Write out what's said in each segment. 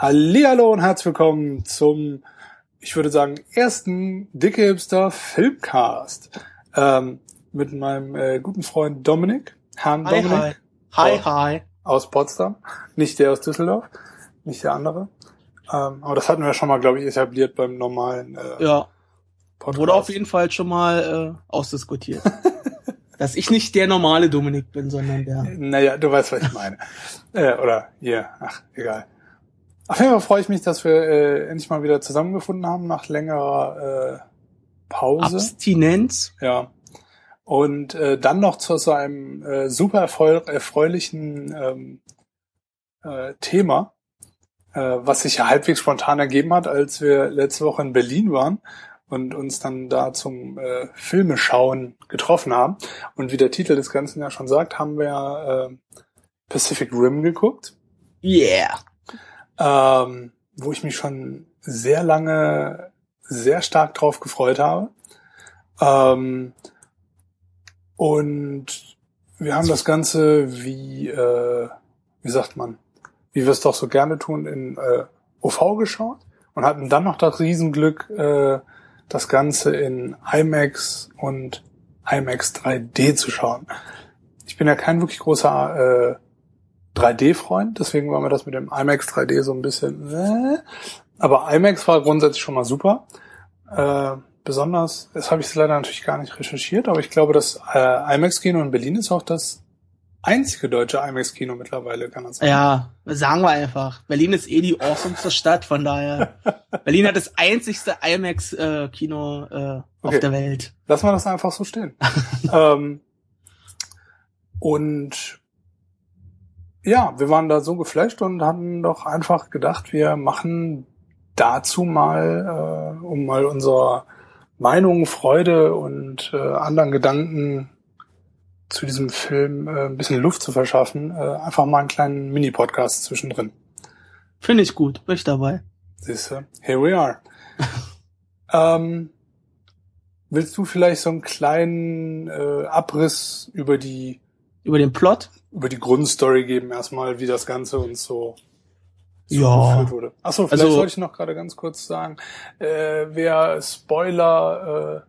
Hallihallo und herzlich willkommen zum, ich würde sagen, ersten Dicke Hipster Filmcast. Ähm, mit meinem äh, guten Freund Dominik, Herrn Hi, Dominik. hi. Hi, aus, hi. Aus Potsdam. Nicht der aus Düsseldorf, nicht der andere. Ähm, aber das hatten wir schon mal, glaube ich, etabliert beim normalen äh, Ja, Podcast. wurde auf jeden Fall schon mal äh, ausdiskutiert. Dass ich nicht der normale Dominik bin, sondern der. Naja, du weißt, was ich meine. äh, oder hier, ach, egal. Auf jeden Fall freue ich mich, dass wir äh, endlich mal wieder zusammengefunden haben nach längerer äh, Pause. Abstinenz. Ja. Und äh, dann noch zu so einem äh, super erfreu erfreulichen ähm, äh, Thema, äh, was sich ja halbwegs spontan ergeben hat, als wir letzte Woche in Berlin waren und uns dann da zum äh, Filmeschauen getroffen haben. Und wie der Titel des Ganzen ja schon sagt, haben wir äh, Pacific Rim geguckt, Yeah. Ähm, wo ich mich schon sehr lange sehr stark drauf gefreut habe. Ähm, und wir haben das Ganze wie, äh, wie sagt man, wie wir es doch so gerne tun, in äh, OV geschaut und hatten dann noch das Riesenglück, äh, das Ganze in IMAX und IMAX 3D zu schauen. Ich bin ja kein wirklich großer äh, 3D-Freund, deswegen war mir das mit dem IMAX 3D so ein bisschen. Äh, aber IMAX war grundsätzlich schon mal super. Äh, besonders, das habe ich leider natürlich gar nicht recherchiert, aber ich glaube, das äh, IMAX-Kino in Berlin ist auch das einzige deutsche IMAX-Kino mittlerweile, kann man sagen. Ja, sagen wir einfach. Berlin ist eh die awesomeste Stadt, von daher. Berlin hat das einzigste IMAX-Kino äh, Okay. auf der Welt. Lass mal das einfach so stehen. ähm, und ja, wir waren da so geflasht und hatten doch einfach gedacht, wir machen dazu mal, äh, um mal unserer Meinung, Freude und äh, anderen Gedanken zu diesem Film äh, ein bisschen Luft zu verschaffen, äh, einfach mal einen kleinen Mini-Podcast zwischendrin. Finde ich gut. Bin ich dabei. Siehst du? Here we are. ähm, willst du vielleicht so einen kleinen äh, Abriss über die Über den Plot? über die Grundstory geben, erstmal, wie das Ganze uns so Ja. zugeführt wurde. Achso, vielleicht Also- sollte ich noch gerade ganz kurz sagen, äh, wer Spoiler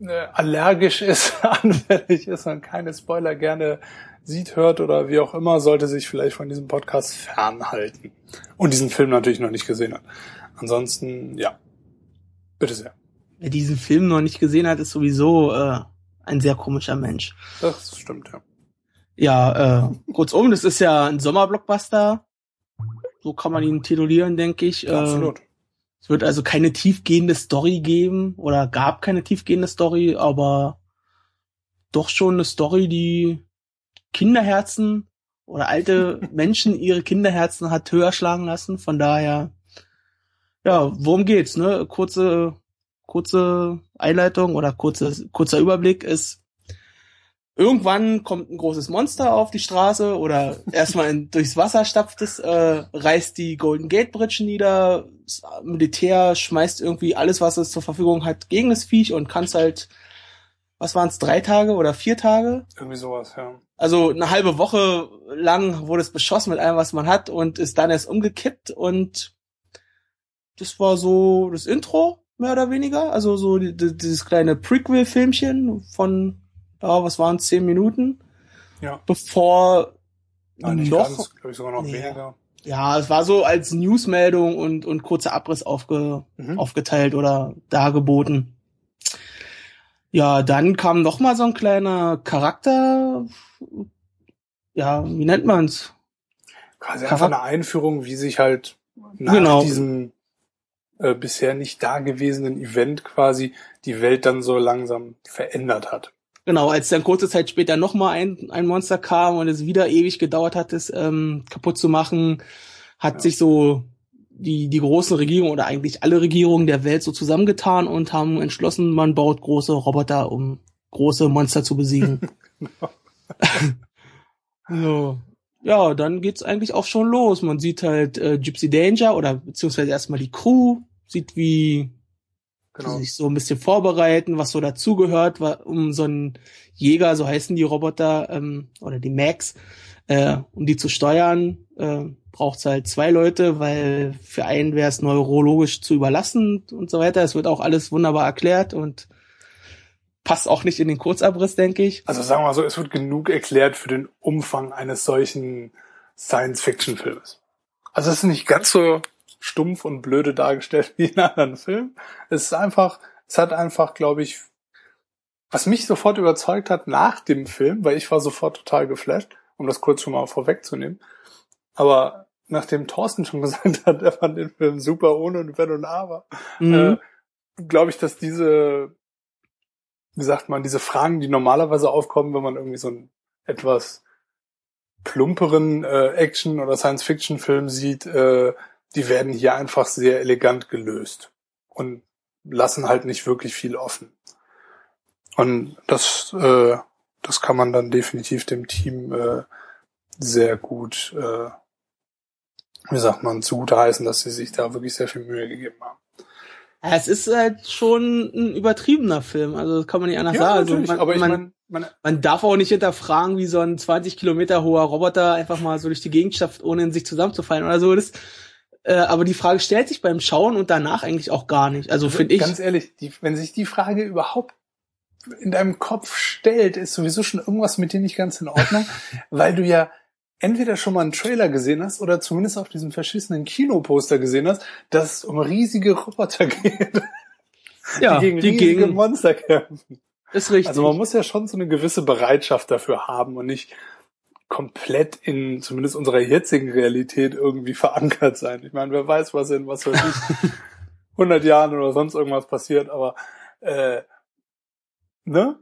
äh, äh, allergisch ist, anfällig ist und keine Spoiler gerne sieht, hört oder wie auch immer, sollte sich vielleicht von diesem Podcast fernhalten. Und diesen Film natürlich noch nicht gesehen hat. Ansonsten, ja. Bitte sehr. Wer diesen Film noch nicht gesehen hat, ist sowieso äh, ein sehr komischer Mensch. Das stimmt, ja. Ja, äh, kurzum, das ist ja ein Sommerblockbuster. So kann man ihn titulieren, denke ich. Äh, Absolut. Es wird also keine tiefgehende Story geben oder gab keine tiefgehende Story, aber doch schon eine Story, die Kinderherzen oder alte Menschen ihre Kinderherzen hat höher schlagen lassen. Von daher, ja, worum geht's? Ne? Kurze, kurze Einleitung oder kurze, kurzer Überblick ist, irgendwann kommt ein großes Monster auf die Straße oder erstmal in, durchs Wasser stapft es, äh, reißt die Golden Gate Bridge nieder, das Militär schmeißt irgendwie alles, was es zur Verfügung hat, gegen das Viech und kann es halt, was waren es, drei Tage oder vier Tage? Irgendwie sowas, ja. Also eine halbe Woche lang wurde es beschossen mit allem, was man hat und ist dann erst umgekippt und das war so das Intro, mehr oder weniger. Also so die, die, dieses kleine Prequel-Filmchen von, ja, was waren es, zehn Minuten, Ja. bevor Ah, nicht noch, ganz, glaube ich sogar noch Nee. weniger. ja, es war so als Newsmeldung und, und kurzer Abriss aufge, Mhm. aufgeteilt oder dargeboten. Ja, dann kam noch mal so ein kleiner Charakter, ja, wie nennt man's? Quasi Charak- einfach eine Einführung, wie sich halt nach Genau. diesem äh, bisher nicht dagewesenen Event quasi die Welt dann so langsam verändert hat. Genau, als dann kurze Zeit später noch mal ein, ein Monster kam und es wieder ewig gedauert hat, es ähm, kaputt zu machen, hat Ja. sich so die, die große Regierung oder eigentlich alle Regierungen der Welt so zusammengetan und haben entschlossen, man baut große Roboter, um große Monster zu besiegen. so. Ja, dann geht's eigentlich auch schon los. Man sieht halt äh, Gypsy Danger oder beziehungsweise erstmal die Crew, sieht wie Genau. sich so ein bisschen vorbereiten, was so dazugehört, um so einen Jäger, so heißen die Roboter, ähm, oder die Max, äh, um die zu steuern, äh, braucht's halt zwei Leute, weil für einen wäre es neurologisch zu überlassen und so weiter. Es wird auch alles wunderbar erklärt und passt auch nicht in den Kurzabriss, denke ich. Also sagen wir mal so, es wird genug erklärt für den Umfang eines solchen Science-Fiction-Films. Also es ist nicht ganz so stumpf und blöde dargestellt wie in anderen Filmen. Es ist einfach, es hat einfach, glaube ich, was mich sofort überzeugt hat nach dem Film, weil ich war sofort total geflasht, um das kurz schon mal vorwegzunehmen. Aber nachdem Thorsten schon gesagt hat, er fand den Film super ohne und Wenn und Aber, mhm. äh, glaube ich, dass diese, wie sagt man, diese Fragen, die normalerweise aufkommen, wenn man irgendwie so einen etwas plumperen äh, Action- oder Science-Fiction-Film sieht, äh, die werden hier einfach sehr elegant gelöst und lassen halt nicht wirklich viel offen. Und das, äh, das kann man dann definitiv dem Team äh, sehr gut, äh, wie sagt man, zugute heißen, dass sie sich da wirklich sehr viel Mühe gegeben haben. Es ist halt schon ein übertriebener Film, also das kann man nicht anders ja, sagen. Also man, aber ich man, mein, man, man darf auch nicht hinterfragen, wie so ein 20 Kilometer hoher Roboter einfach mal so durch die Gegend schafft, ohne in sich zusammenzufallen oder so. Das, äh, aber die Frage stellt sich beim Schauen und danach eigentlich auch gar nicht. Also, also finde ich. Ganz ehrlich, die, wenn sich die Frage überhaupt in deinem Kopf stellt, ist sowieso schon irgendwas mit dir nicht ganz in Ordnung, weil du ja entweder schon mal einen Trailer gesehen hast oder zumindest auf diesem verschissenen Kinoposter gesehen hast, dass es um riesige Roboter geht. Ja, die gegen die riesige gegen Monster kämpfen. Ist richtig. Also man muss ja schon so eine gewisse Bereitschaft dafür haben und nicht komplett in zumindest unserer jetzigen Realität irgendwie verankert sein. Ich meine, wer weiß, was in was weiß ich 100 Jahren oder sonst irgendwas passiert, aber äh, ne?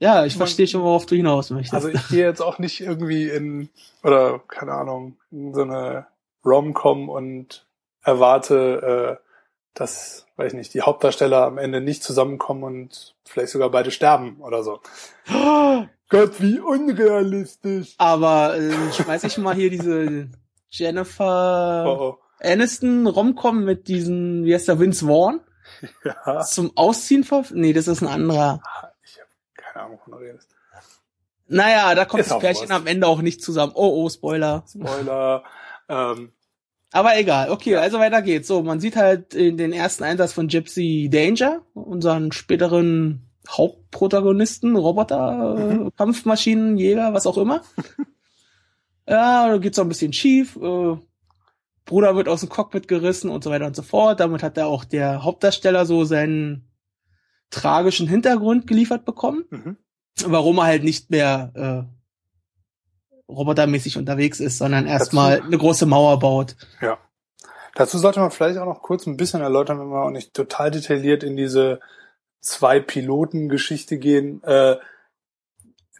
Ja, ich verstehe schon, worauf du hinaus möchtest. Also ich gehe jetzt auch nicht irgendwie in, oder keine Ahnung, in so eine Rom-Com und erwarte, äh, dass, weiß ich nicht, die Hauptdarsteller am Ende nicht zusammenkommen und vielleicht sogar beide sterben oder so. Gott, wie unrealistisch. Aber äh, schmeiß ich mal hier diese Jennifer oh, oh. Aniston Romcom mit diesen, wie heißt der, Vince Vaughn? Ja. Zum Ausziehen ver... Nee, das ist ein anderer. Ahnung, wovon du redest. Naja, da kommt ist das Pärchen am Ende auch nicht zusammen. Oh, oh, Spoiler. Spoiler. ähm, aber egal, okay, also weiter geht's. So, man sieht halt in den ersten Einsatz von Gypsy Danger, unseren späteren Hauptprotagonisten, Roboter, mhm. Kampfmaschinenjäger, was auch immer. ja, da geht's so ein bisschen schief. Äh, Bruder wird aus dem Cockpit gerissen und so weiter und so fort. Damit hat er auch der Hauptdarsteller so seinen tragischen Hintergrund geliefert bekommen, mhm. warum er halt nicht mehr äh, robotermäßig unterwegs ist, sondern erstmal eine große Mauer baut. Ja. Dazu sollte man vielleicht auch noch kurz ein bisschen erläutern, wenn wir auch nicht total detailliert in diese zwei Piloten-Geschichte gehen. Äh,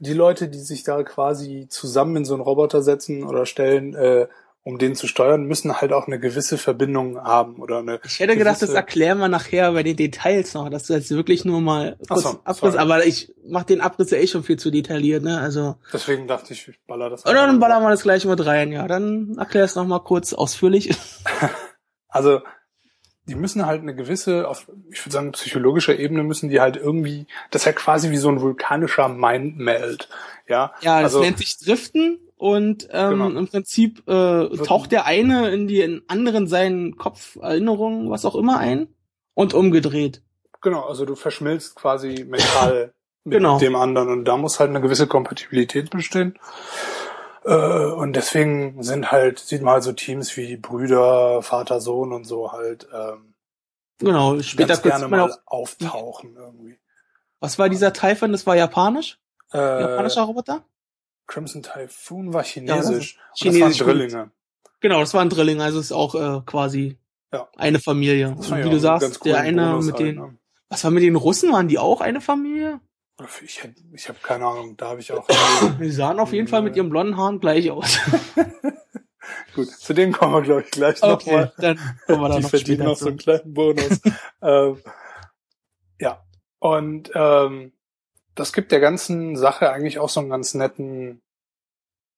die Leute, die sich da quasi zusammen in so einen Roboter setzen oder stellen, äh, um den zu steuern, müssen halt auch eine gewisse Verbindung haben oder eine. Ich hätte gedacht, das erklären wir nachher bei den Details noch, dass du jetzt wirklich nur mal kurz so, Abriss, aber ich mach den Abriss ja eh schon viel zu detailliert, ne? Also. Deswegen dachte ich, ich baller das. Oder dann ballern wir das gleich mit rein, ja. Dann erklär es noch mal kurz ausführlich. also die müssen halt eine gewisse, auf, ich würde sagen, psychologischer Ebene müssen die halt irgendwie, das ist ja quasi wie so ein vulkanischer Mindmeld. Ja, ja das also, nennt sich Driften und ähm, genau. im Prinzip äh, taucht der eine in die anderen seinen Kopf, Erinnerungen, was auch immer ein und umgedreht. Genau, also du verschmilzt quasi mental mit genau. dem anderen und da muss halt eine gewisse Kompatibilität bestehen. Äh, und deswegen sind halt, sieht man halt so Teams wie Brüder, Vater, Sohn und so halt ähm, genau, später ganz gerne mal auftauchen irgendwie. Was war dieser Typhon? Das war japanisch? Äh, Japanischer Roboter? Crimson Typhoon war chinesisch. Ja, das, chinesisch das waren Drillinge. Genau, das waren Drillinge, also ist auch äh, quasi ja. eine Familie. Und wie ja du sagst, der eine mit halt, den. Ne? Was war mit den Russen? Waren die auch eine Familie? Ich, ich habe keine Ahnung, da habe ich auch. Die sahen auf jeden Fall mit ihren blonden Haaren gleich aus. Gut, zu dem kommen wir, glaube ich, gleich okay, nochmal. Dann kommen wir da Die noch verdienen noch so einen kleinen Bonus. ähm, ja, und ähm, das gibt der ganzen Sache eigentlich auch so einen ganz netten,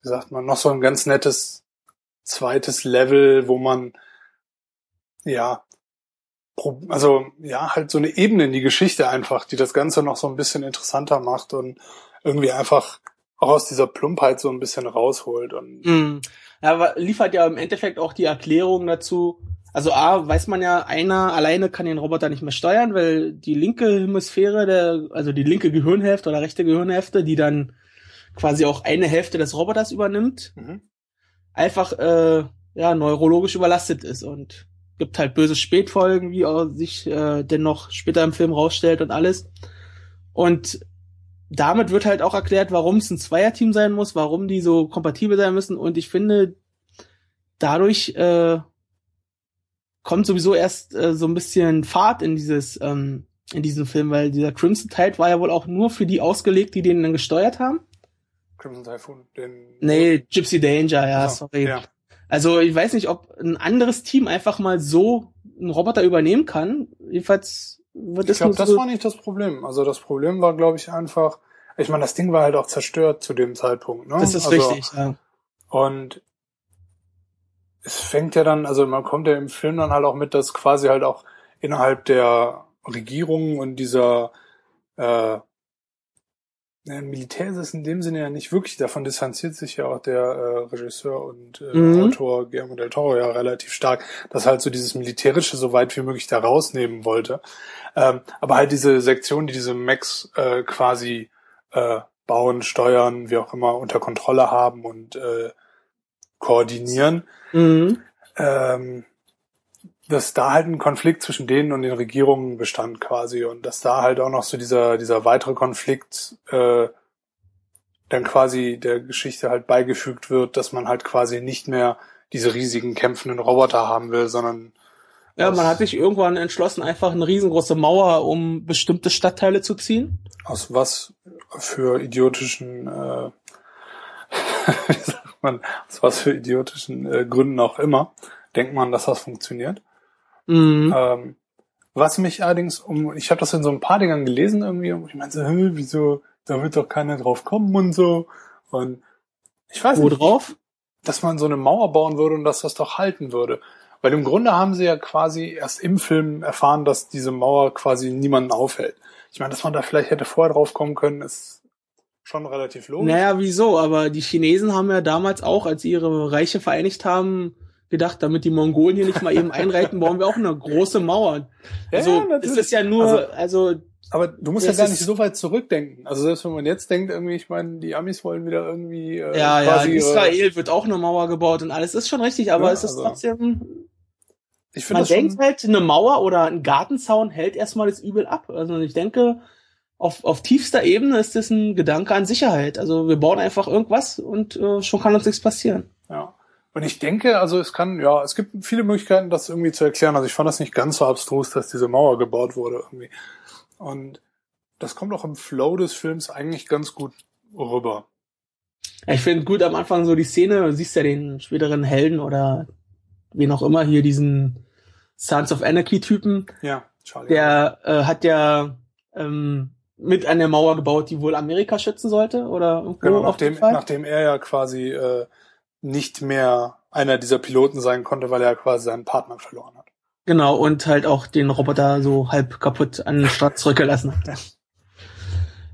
wie sagt man, noch so ein ganz nettes zweites Level, wo man ja also ja halt so eine Ebene in die Geschichte einfach, die das Ganze noch so ein bisschen interessanter macht und irgendwie einfach auch aus dieser Plumpheit so ein bisschen rausholt. Und Mhm. Ja, aber liefert ja im Endeffekt auch die Erklärung dazu. Also A, weiß man ja, einer alleine kann den Roboter nicht mehr steuern, weil die linke Hemisphäre, der, also die linke Gehirnhälfte oder rechte Gehirnhälfte, die dann quasi auch eine Hälfte des Roboters übernimmt, mhm. einfach äh, ja neurologisch überlastet ist und gibt halt böse Spätfolgen, wie auch sich äh, dennoch später im Film rausstellt und alles. Und damit wird halt auch erklärt, warum es ein Zweierteam sein muss, warum die so kompatibel sein müssen. Und ich finde, dadurch äh, kommt sowieso erst äh, so ein bisschen Fahrt in dieses ähm, in diesem Film, weil dieser Crimson Tide war ja wohl auch nur für die ausgelegt, die den dann gesteuert haben. Crimson Typhoon, den. Nee, Gypsy Danger, ja, Achso, sorry. Ja. Also ich weiß nicht, ob ein anderes Team einfach mal so einen Roboter übernehmen kann. Jedenfalls wird Ich es glaube, nur das so. war nicht das Problem. Also das Problem war, glaube ich, einfach, ich meine, das Ding war halt auch zerstört zu dem Zeitpunkt. Ne? das ist also, richtig, ja. Und es fängt ja dann, also man kommt ja im Film dann halt auch mit, dass quasi halt auch innerhalb der Regierung und dieser äh, Militär ist es in dem Sinne ja nicht wirklich, davon distanziert sich ja auch der äh, Regisseur und äh, Mhm. Autor Guillermo del Toro ja relativ stark, dass halt so dieses Militärische so weit wie möglich da rausnehmen wollte. Ähm, aber halt diese Sektion, die diese Max äh, quasi äh, bauen, steuern, wie auch immer, unter Kontrolle haben und äh, koordinieren, Mhm. ähm, dass da halt ein Konflikt zwischen denen und den Regierungen bestand quasi und dass da halt auch noch so dieser dieser weitere Konflikt äh, dann quasi der Geschichte halt beigefügt wird, dass man halt quasi nicht mehr diese riesigen kämpfenden Roboter haben will, sondern Ja, man hat sich irgendwann entschlossen, einfach eine riesengroße Mauer um bestimmte Stadtteile zu ziehen. aus was für idiotischen äh, man, aus was für idiotischen äh, Gründen auch immer, denkt man, dass das funktioniert. Mhm. Ähm, was mich allerdings um, ich habe das in so ein paar Dingern gelesen irgendwie und ich meinte, so, hä, wieso, da wird doch keiner drauf kommen und so. Und ich weiß Wo nicht, drauf? dass man so eine Mauer bauen würde und dass das doch halten würde. Weil im Grunde haben sie ja quasi erst im Film erfahren, dass diese Mauer quasi niemanden aufhält. Ich meine, dass man da vielleicht hätte vorher drauf kommen können, ist schon relativ logisch. Naja, wieso? Aber die Chinesen haben ja damals auch, als sie ihre Reiche vereinigt haben, gedacht, damit die Mongolen hier nicht mal eben einreiten, bauen wir auch eine große Mauer. Also ja, es ist ja nur, also, Aber du musst Das ja gar nicht so weit zurückdenken. Also selbst wenn man jetzt denkt, irgendwie, ich meine, die Amis wollen wieder irgendwie äh, ja, ja, quasi Israel wird auch eine Mauer gebaut und alles ist schon richtig, aber Ja, es ist also, trotzdem, Ich finde man das denkt halt, eine Mauer oder ein Gartenzaun hält erstmal das Übel ab. Also ich denke, auf, auf tiefster Ebene ist das ein Gedanke an Sicherheit. Also wir bauen einfach irgendwas und äh, schon kann uns nichts passieren. ja. Und ich denke, also es kann, ja, es gibt viele Möglichkeiten, das irgendwie zu erklären. Also ich fand das nicht ganz so abstrus, dass diese Mauer gebaut wurde irgendwie. Und das kommt auch im Flow des Films eigentlich ganz gut rüber. Ja, ich finde gut am Anfang so die Szene, du siehst ja den späteren Helden oder wen auch immer hier, diesen Sons of Anarchy-Typen, Ja, Charlie. der äh, hat ja ähm, mit der Mauer gebaut, die wohl Amerika schützen sollte oder genau, auf nachdem, nachdem er ja quasi äh, nicht mehr einer dieser Piloten sein konnte, weil er quasi seinen Partner verloren hat. Genau, und halt auch den Roboter so halb kaputt an den Start zurückgelassen hat.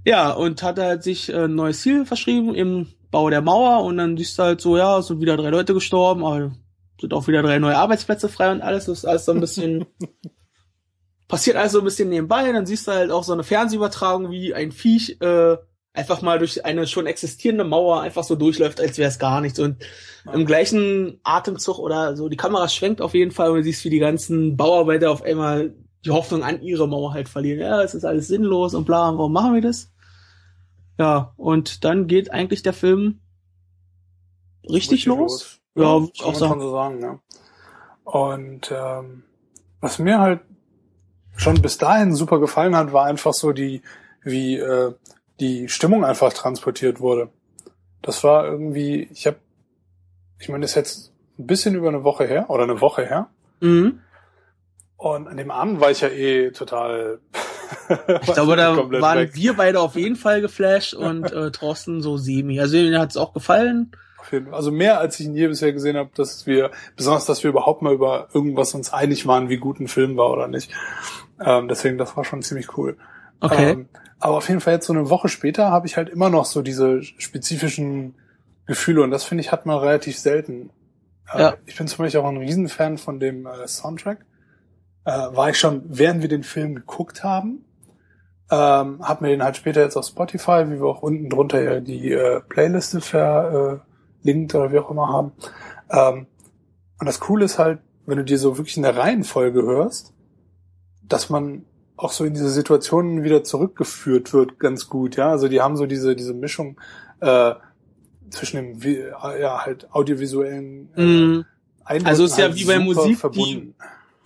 Ja, und hat halt sich äh, ein neues Ziel verschrieben im Bau der Mauer und dann siehst du halt so, ja, es sind wieder drei Leute gestorben, aber sind auch wieder drei neue Arbeitsplätze frei und alles, das ist alles so ein bisschen, passiert alles so ein bisschen nebenbei, dann siehst du halt auch so eine Fernsehübertragung, wie ein Viech äh, einfach mal durch eine schon existierende Mauer einfach so durchläuft, als wäre es gar nichts und im gleichen Atemzug oder so, die Kamera schwenkt auf jeden Fall und du siehst, wie die ganzen Bauarbeiter auf einmal die Hoffnung an ihre Mauer halt verlieren. Ja, es ist alles sinnlos und bla, warum machen wir das? Ja, und dann geht eigentlich der Film richtig, los. Ja, Ja, würd ich auch man sagen. so sagen, ja. Und ähm, was mir halt schon bis dahin super gefallen hat, war einfach so die, wie äh, die Stimmung einfach transportiert wurde. Das war irgendwie, ich habe, ich meine, das ist jetzt ein bisschen über eine Woche her oder eine Woche her. Mhm. Und an dem Abend war ich ja eh total. Ich glaube, da waren weg. wir beide auf jeden Fall geflasht und äh, Thorsten so semi. Also mir hat es auch gefallen. Auf jeden Fall. Also mehr als ich ihn je bisher gesehen habe, dass wir, besonders, dass wir überhaupt mal über irgendwas uns einig waren, wie gut ein Film war oder nicht. Ähm, deswegen, das war schon ziemlich cool. Okay. Ähm, aber auf jeden Fall jetzt so eine Woche später habe ich halt immer noch so diese spezifischen Gefühle und das finde ich hat man relativ selten. Äh, Ja. Ich bin zum Beispiel auch ein Riesenfan von dem äh, Soundtrack. Äh, war ich schon, während wir den Film geguckt haben. Ähm, hab mir den halt später jetzt auf Spotify, wie wir auch unten drunter ja die äh, Playliste verlinkt oder wie auch immer haben. Ähm, und das Coole ist halt, wenn du dir so wirklich in der Reihenfolge hörst, dass man auch so in diese Situationen wieder zurückgeführt wird, ganz gut, ja. Also die haben so diese, diese Mischung äh, zwischen dem ja, halt audiovisuellen äh, Mhm. Eindrücken Also ist ja halt wie bei Musik, die- verbunden.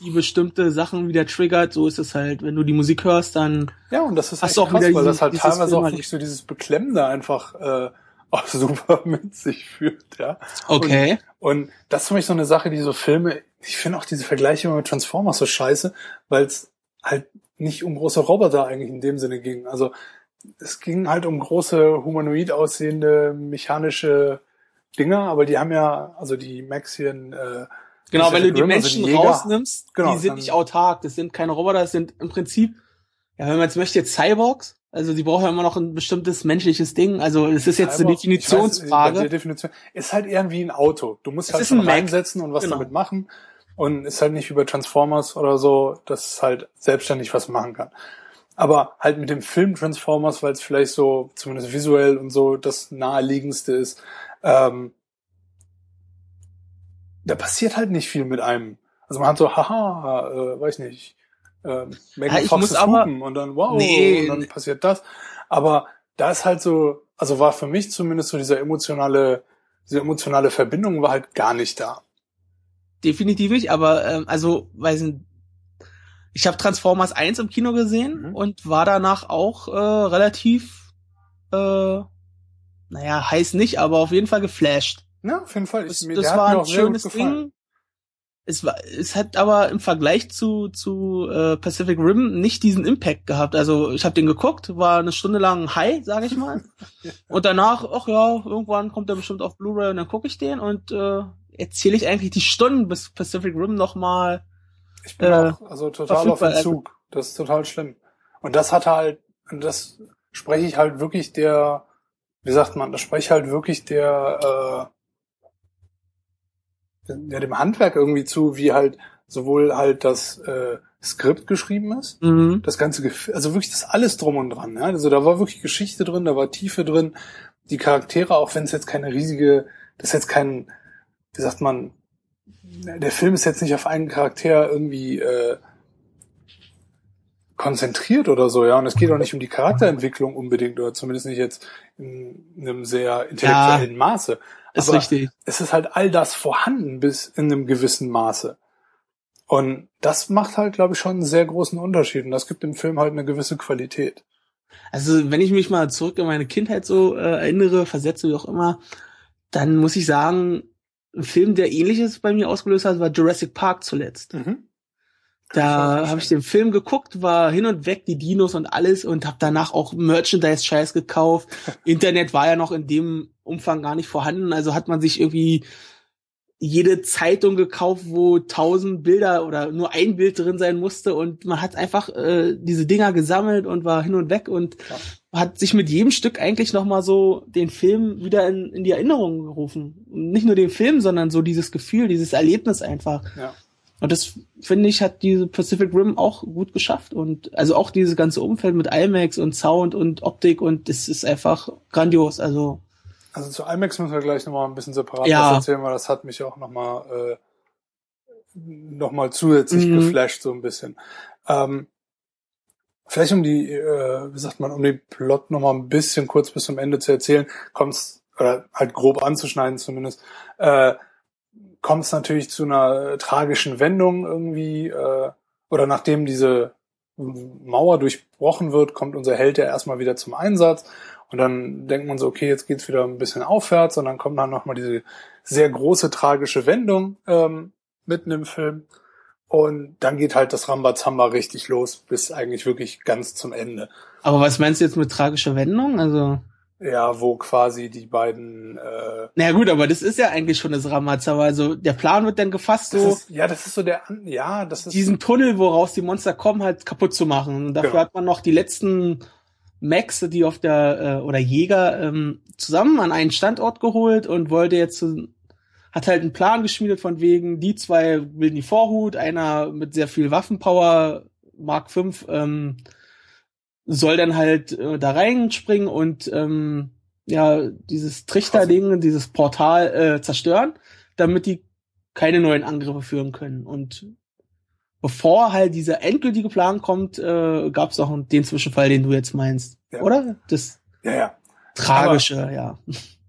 Die bestimmte Sachen wieder triggert, so ist es halt. Wenn du die Musik hörst, dann Ja, und das ist Hast auch krass, wieder weil das halt teilweise auch Film halt- wirklich so dieses Beklemmende einfach äh, auch super mit sich führt, ja. okay. Und das ist für mich so eine Sache, die so Filme, ich finde auch diese Vergleiche immer mit Transformers so scheiße, weil es halt nicht um große Roboter eigentlich in dem Sinne ging. Also es ging halt um große humanoid aussehende mechanische Dinger, aber die haben ja, also die Maxien, äh, Genau, wenn du die Rim, also Menschen die Jäger- rausnimmst, Genau, die sind nicht autark, das sind keine Roboter, das sind im Prinzip, ja, wenn man jetzt möchte, jetzt Cyborgs, also die brauchen ja immer noch ein bestimmtes menschliches Ding, also es ist jetzt eine Cyborg, ich weiß, Definitionsfrage. die Definition ist halt eher wie ein Auto. Du musst Es halt schon ein Mac. reinsetzen und was Genau. damit machen. Und ist halt nicht wie bei Transformers oder so, dass es halt selbstständig was machen kann. Aber halt mit dem Film Transformers, weil es vielleicht so, zumindest visuell und so, das naheliegendste ist, ähm, da passiert halt nicht viel mit einem. Also man hat so, haha, äh, weiß nicht, äh, Megan Ja, Fox ist aber- und dann wow, Nee. und dann passiert das. Aber da ist halt so, also war für mich zumindest so dieser emotionale, diese emotionale Verbindung war halt gar nicht da. Definitiv nicht, aber ähm, also, weiß nicht, ich habe Transformers 1 im Kino gesehen Mhm. und war danach auch äh, relativ, äh, naja, heiß nicht, aber auf jeden Fall geflasht. Ja, auf jeden Fall. Das, Ich, das hat war ein schönes. Ding. Es war, es hat aber im Vergleich zu zu äh, Pacific Rim nicht diesen Impact gehabt. Also ich habe den geguckt, war eine Stunde lang high, sage ich mal. Und danach, ach ja, irgendwann kommt er bestimmt auf Blu-ray und dann gucke ich den und äh, erzähle ich eigentlich die Stunden bis Pacific Rim noch mal. Ich bin äh, auch also total auf also Entzug. Das ist total schlimm. Und das hat halt, und das spreche ich halt wirklich der, wie sagt man, das spreche ich halt wirklich der, äh, ja, dem Handwerk irgendwie zu, wie halt sowohl halt das äh, Skript geschrieben ist, Mhm. das ganze Gefühl, also wirklich das alles drum und dran. Ja? Also da war wirklich Geschichte drin, da war Tiefe drin, die Charaktere, auch wenn es jetzt keine riesige, das ist jetzt kein, wie sagt man, der Film ist jetzt nicht auf einen Charakter irgendwie äh, konzentriert oder so, ja. Und es geht auch nicht um die Charakterentwicklung unbedingt, oder zumindest nicht jetzt in einem sehr intellektuellen Maße. Ist Aber richtig. es ist halt all das vorhanden bis in einem gewissen Maße. Und das macht halt, glaube ich, schon einen sehr großen Unterschied. Und das gibt dem Film halt eine gewisse Qualität. Also wenn ich mich mal zurück in meine Kindheit so äh, erinnere, versetze wie auch immer, dann muss ich sagen, ein Film, der ähnliches bei mir ausgelöst hat, war Jurassic Park zuletzt. Mhm. Da habe ich den Film geguckt, war hin und weg die Dinos und alles und habe danach auch Merchandise-Scheiß gekauft. Internet war ja noch in dem Umfang gar nicht vorhanden, also hat man sich irgendwie jede Zeitung gekauft, wo tausend Bilder oder nur ein Bild drin sein musste und man hat einfach äh, diese Dinger gesammelt und war hin und weg und Ja. hat sich mit jedem Stück eigentlich noch mal so den Film wieder in, in die Erinnerung gerufen. Und nicht nur den Film, sondern so dieses Gefühl, dieses Erlebnis einfach. Ja. Und das finde ich hat diese Pacific Rim auch gut geschafft und also auch dieses ganze Umfeld mit IMAX und Sound und Optik und das ist einfach grandios. Also Also zu IMAX müssen wir gleich nochmal ein bisschen separat Ja. was erzählen, weil das hat mich auch nochmal äh, noch mal zusätzlich Mhm. geflasht, so ein bisschen. Ähm, vielleicht um die, äh, wie sagt man, um den Plot nochmal ein bisschen kurz bis zum Ende zu erzählen, kommt's, oder halt grob anzuschneiden zumindest, äh, kommt es natürlich zu einer tragischen Wendung irgendwie, äh, oder nachdem diese Mauer durchbrochen wird, kommt unser Held ja erstmal wieder zum Einsatz und dann denkt man so, okay, jetzt geht's wieder ein bisschen aufwärts und dann kommt dann nochmal diese sehr große tragische Wendung ähm, mitten im Film und dann geht halt das Rambazamba richtig los bis eigentlich wirklich ganz zum Ende. Aber was meinst du jetzt mit tragischer Wendung? Also Ja, wo quasi die beiden. Äh, naja gut, aber das ist ja eigentlich schon das Ramazzow. Also der Plan wird dann gefasst, so. Ist, ja, das ist so der. Ja, das ist. Diesen Tunnel, woraus die Monster kommen, halt kaputt zu machen. Und dafür genau. hat man noch die letzten Max, die auf der äh, oder Jäger ähm, zusammen an einen Standort geholt und wollte jetzt hat halt einen Plan geschmiedet von wegen die zwei bilden die Vorhut, einer mit sehr viel Waffenpower Mark 5 ähm, soll dann halt äh, da reinspringen und ähm, ja dieses Trichterding, dieses Portal äh, zerstören, damit die keine neuen Angriffe führen können. Und bevor halt dieser endgültige Plan kommt, äh, gab es auch den Zwischenfall, den du jetzt meinst, ja. oder? Das ja, ja. tragische, Aber, ja.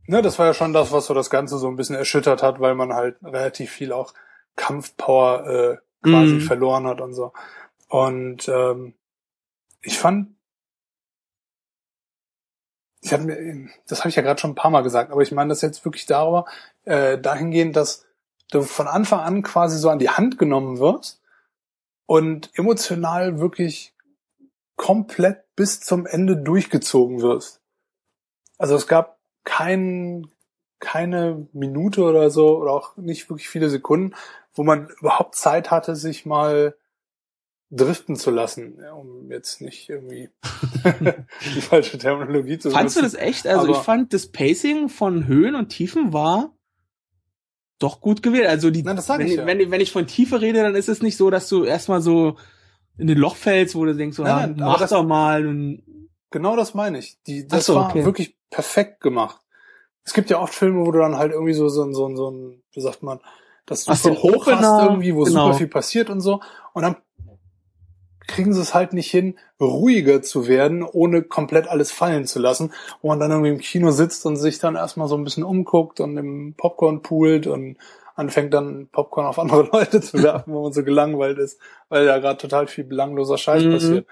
Ne, das war ja schon das, was so das Ganze so ein bisschen erschüttert hat, weil man halt relativ viel auch Kampfpower äh, quasi mm. verloren hat und so. Und ähm, ich fand, ich hatte mir, das habe ich ja gerade schon ein paar Mal gesagt, aber ich meine das jetzt wirklich darüber, äh, dahingehend, dass du von Anfang an quasi so an die Hand genommen wirst und emotional wirklich komplett bis zum Ende durchgezogen wirst. Also es gab kein, keine Minute oder so oder auch nicht wirklich viele Sekunden, wo man überhaupt Zeit hatte, sich mal driften zu lassen, um jetzt nicht irgendwie die falsche Terminologie zu Fandst benutzen. du das echt? Also Aber ich fand das Pacing von Höhen und Tiefen war doch gut gewählt. Also die, Nein, wenn, ich, ja. wenn, wenn, ich von Tiefe rede, dann ist es nicht so, dass du erstmal so in den Loch fällst, wo du denkst, so, nein, nein, mach das, doch mal. Und genau das meine ich. Die, das so, war okay. wirklich perfekt gemacht. Es gibt ja oft Filme, wo du dann halt irgendwie so, so, so, so ein, wie sagt man, das super hoch hast irgendwie, wo genau. super viel passiert und so. Und dann kriegen sie es halt nicht hin, ruhiger zu werden, ohne komplett alles fallen zu lassen, wo man dann irgendwie im Kino sitzt und sich dann erstmal so ein bisschen umguckt und im Popcorn poolt und anfängt dann Popcorn auf andere Leute zu werfen, wo man so gelangweilt ist, weil da gerade total viel belangloser Scheiß mhm. passiert.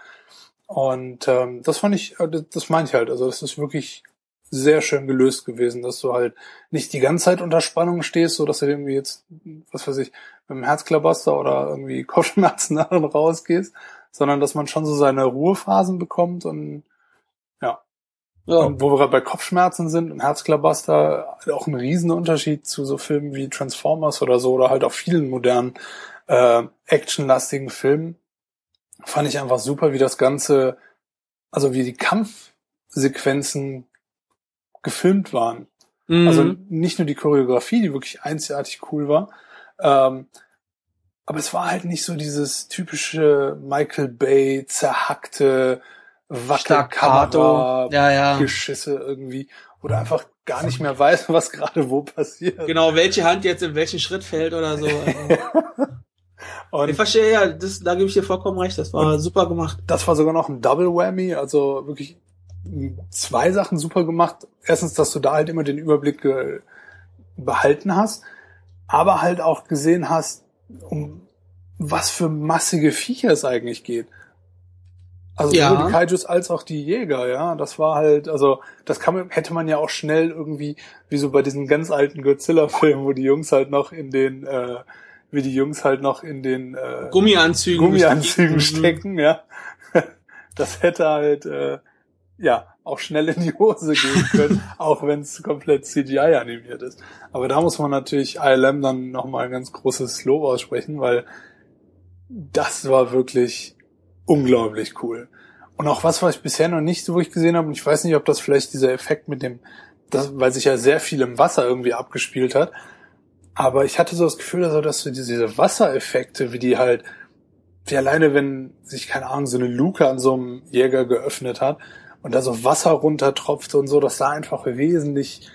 Und ähm, das fand ich, äh, das meine ich halt. Also das ist wirklich sehr schön gelöst gewesen, dass du halt nicht die ganze Zeit unter Spannung stehst, so dass du irgendwie jetzt, was weiß ich, mit dem Herzklabaster oder irgendwie Kopfschmerzen darin rausgehst, sondern dass man schon so seine Ruhephasen bekommt und ja. ja. Und wo wir gerade bei Kopfschmerzen sind und Herzklabaster, auch ein Riesenunterschied zu so Filmen wie Transformers oder so oder halt auch vielen modernen äh, actionlastigen Filmen, fand ich einfach super, wie das Ganze, also wie die Kampfsequenzen gefilmt waren. Mhm. Also nicht nur die Choreografie, die wirklich einzigartig cool war, ähm, aber es war halt nicht so dieses typische Michael Bay zerhackte Wackelkamera ja, ja. Geschisse irgendwie, oder einfach gar nicht mehr weiß, was gerade wo passiert. Genau, welche Hand jetzt in welchen Schritt fällt oder so. Und ich verstehe ja, das, da gebe ich dir vollkommen recht, das war super gemacht. Das war sogar noch ein Double Whammy, also wirklich zwei Sachen super gemacht. Erstens, dass du da halt immer den Überblick behalten hast, aber halt auch gesehen hast, um was für massige Viecher es eigentlich geht. Also ja. sowohl die Kaijus als auch die Jäger, ja. Das war halt, also das kann man, hätte man ja auch schnell irgendwie, wie so bei diesen ganz alten Godzilla-Filmen, wo die Jungs halt noch in den, äh, wie die Jungs halt noch in den äh, Gummianzügen, Gummianzügen stecken, ja. Das hätte halt, äh, ja, auch schnell in die Hose gehen können, auch wenn es komplett CGI animiert ist. Aber da muss man natürlich ILM dann nochmal ein ganz großes Lob aussprechen, weil das war wirklich unglaublich cool. Und auch was, was ich bisher noch nicht so wirklich gesehen habe, und ich weiß nicht, ob das vielleicht dieser Effekt mit dem, das, weil sich ja sehr viel im Wasser irgendwie abgespielt hat, aber ich hatte so das Gefühl, also, dass so diese Wassereffekte, wie die halt, wie alleine, wenn sich, keine Ahnung, so eine Luke an so einem Jäger geöffnet hat, und da so Wasser runtertropfte und so, das sah einfach wesentlich,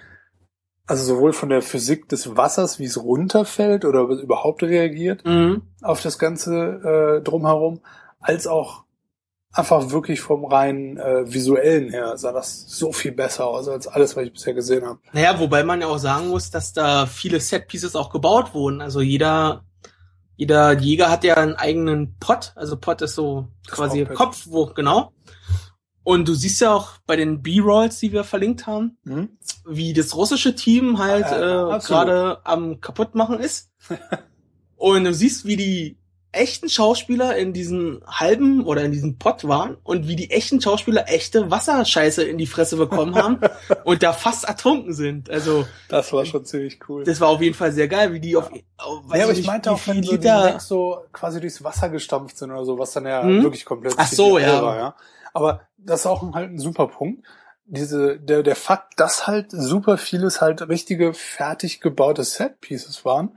also sowohl von der Physik des Wassers, wie es runterfällt oder überhaupt reagiert mhm. auf das Ganze äh, drumherum, als auch einfach wirklich vom rein äh, visuellen her sah das so viel besser aus als alles, was ich bisher gesehen habe. Naja, wobei man ja auch sagen muss, dass da viele Setpieces auch gebaut wurden. Also jeder jeder Jäger hat ja einen eigenen Pot. Also Pot ist so quasi Kopf, wo genau. Und du siehst ja auch bei den B-Rolls, die wir verlinkt haben, mhm. wie das russische Team halt äh, äh, gerade am kaputt machen ist. und du siehst, wie die echten Schauspieler in diesen halben oder in diesem Pott waren und wie die echten Schauspieler echte Wasserscheiße in die Fresse bekommen haben und da fast ertrunken sind. Also das war schon ziemlich cool. Das war auf jeden Fall sehr geil, wie die auf. auf ja, aber ich nicht, meinte auch, wenn so, die so quasi durchs Wasser gestampft sind oder so, was dann ja hm? wirklich komplett Ach so, ja. war, ja. Aber das ist auch ein, halt ein super Punkt. Diese, der, der Fakt, dass halt super vieles halt richtige, fertig gebaute Set-Pieces waren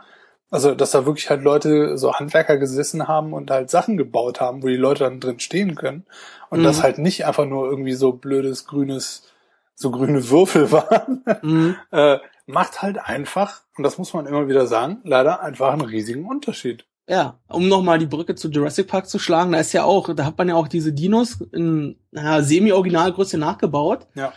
also, dass da wirklich halt Leute, so Handwerker gesessen haben und halt Sachen gebaut haben, wo die Leute dann drin stehen können. Und mhm. das halt nicht einfach nur irgendwie so blödes, grünes, so grüne Würfel waren. Mhm. äh, macht halt einfach, und das muss man immer wieder sagen, leider einfach einen riesigen Unterschied. Ja, um nochmal die Brücke zu Jurassic Park zu schlagen, da ist ja auch, da hat man ja auch diese Dinos in naja, Semi-Originalgröße nachgebaut. Ja.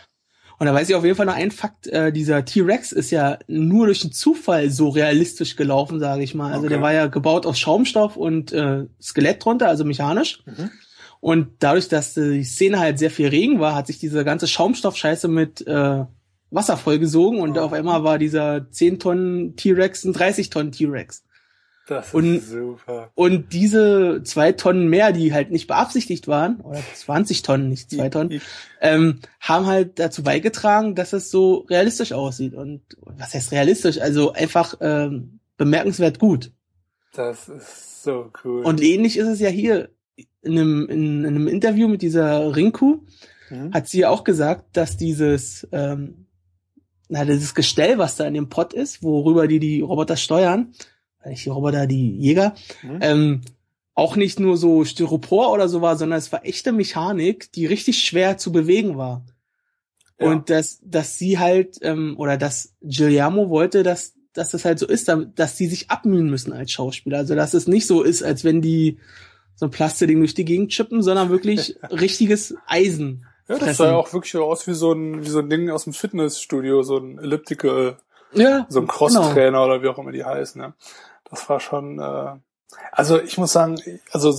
Und da weiß ich auf jeden Fall noch ein Fakt, äh, dieser T-Rex ist ja nur durch den Zufall so realistisch gelaufen, sage ich mal. Also okay. der war ja gebaut aus Schaumstoff und äh, Skelett drunter, also mechanisch. Mhm. Und dadurch, dass die Szene halt sehr viel Regen war, hat sich diese ganze Schaumstoffscheiße mit äh, Wasser vollgesogen und oh. auf einmal war dieser 10 Tonnen T-Rex ein 30 Tonnen T-Rex. Das ist und, super. Und diese zwei Tonnen mehr, die halt nicht beabsichtigt waren, oder 20 Tonnen, nicht zwei Tonnen, ähm, haben halt dazu beigetragen, dass es so realistisch aussieht. Und was heißt realistisch? Also einfach ähm, bemerkenswert gut. Das ist so cool. Und ähnlich ist es ja hier. In einem, in, in einem Interview mit dieser Rinku mhm. hat sie ja auch gesagt, dass dieses, ähm, na, dieses Gestell, was da in dem Pott ist, worüber die die Roboter steuern, ich die Roboter, die Jäger, mhm. ähm, auch nicht nur so Styropor oder so war, sondern es war echte Mechanik, die richtig schwer zu bewegen war. Ja. Und dass, dass sie halt, ähm, oder dass Giuliano wollte, dass, dass das halt so ist, dass die sich abmühen müssen als Schauspieler. Also dass es nicht so ist, als wenn die so ein Plastiding durch die Gegend chippen, sondern wirklich richtiges Eisen. Ja, das sah ja auch wirklich aus wie so ein, wie so ein Ding aus dem Fitnessstudio, so ein Elliptical, ja, so ein Crosstrainer genau. oder wie auch immer die heißen, ne? Das war schon, äh, also ich muss sagen, also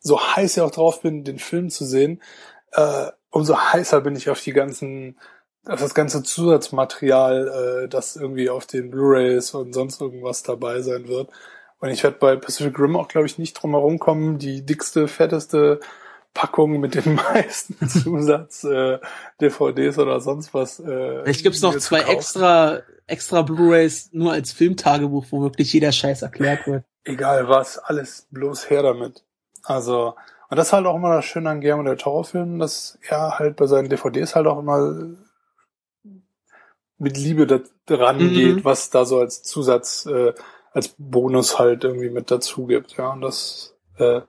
so heiß ich auch drauf bin, den Film zu sehen, äh, umso heißer bin ich auf die ganzen, auf das ganze Zusatzmaterial, äh, das irgendwie auf den Blu-rays und sonst irgendwas dabei sein wird. Und ich werde bei Pacific Rim auch, glaube ich, nicht drum herum kommen, die dickste, fetteste Packung mit den meisten Zusatz äh, DVDs oder sonst was. Äh, Vielleicht gibt's noch zwei extra extra Blu-rays nur als Filmtagebuch, wo wirklich jeder Scheiß erklärt wird. Egal was, alles bloß her damit. Also, und das ist halt auch immer das Schöne an Guillermo del Toro-Filmen, dass er halt bei seinen DVDs halt auch immer mit Liebe daran mhm. geht, was da so als Zusatz, äh, als Bonus halt irgendwie mit dazu gibt. Ja, und das, äh,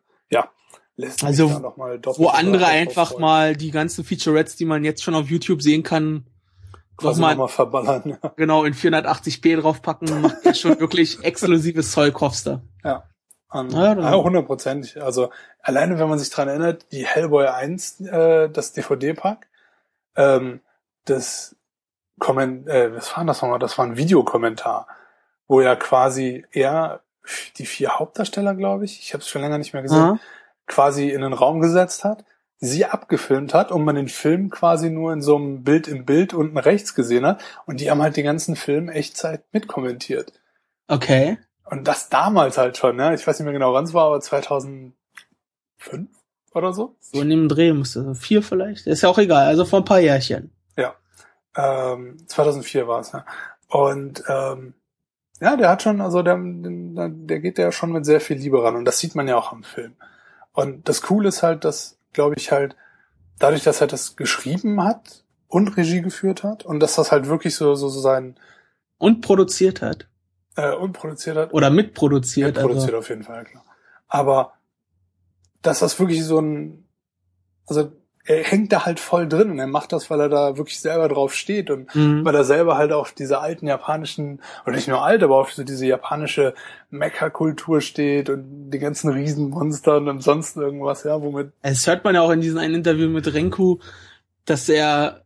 lässt also, sich da noch mal wo andere einfach mal die ganzen Featurettes, die man jetzt schon auf YouTube sehen kann, nochmal noch verballern. Ja. Genau, in 480p draufpacken, macht ja schon wirklich exklusives Zeug, Hofster. Ja. An, ja, hundertprozentig. Also alleine, wenn man sich dran erinnert, die Hellboy 1, äh, das DVD-Pack, ähm, das Komment, äh, was war das nochmal? Das war ein Videokommentar, wo ja quasi er die vier Hauptdarsteller, glaube ich, ich habe es schon länger nicht mehr gesehen, mhm. Quasi in den Raum gesetzt hat sie abgefilmt hat und man den Film quasi nur in so einem Bild im Bild unten rechts gesehen hat und die haben halt den ganzen Film Echtzeit mitkommentiert. Okay. Und das damals halt schon, ne? Ich weiß nicht mehr genau, wann es war, aber 2005 oder so. So in dem Dreh musste, vier vielleicht. Ist ja auch egal, also vor ein paar Jährchen. Ja. Ähm, 2004 war es, ne? Und ähm, ja, der hat schon, also der, der, der geht ja schon mit sehr viel Liebe ran und das sieht man ja auch am Film. Und das Coole ist halt, dass glaube ich, halt dadurch, dass er das geschrieben hat und Regie geführt hat und dass das halt wirklich so, so, so sein und produziert hat. Äh, und produziert hat. Oder mitproduziert. Mitproduziert also. auf jeden Fall, klar. Aber dass das wirklich so ein, also er hängt da halt voll drin und er macht das, weil er da wirklich selber drauf steht und mhm. weil er selber halt auf diese alten japanischen, oder nicht nur alt, aber auf so diese japanische Mecha-Kultur steht und die ganzen Riesenmonster und sonst irgendwas, ja, womit. Es hört man ja auch in diesem einen Interview mit Renku, dass er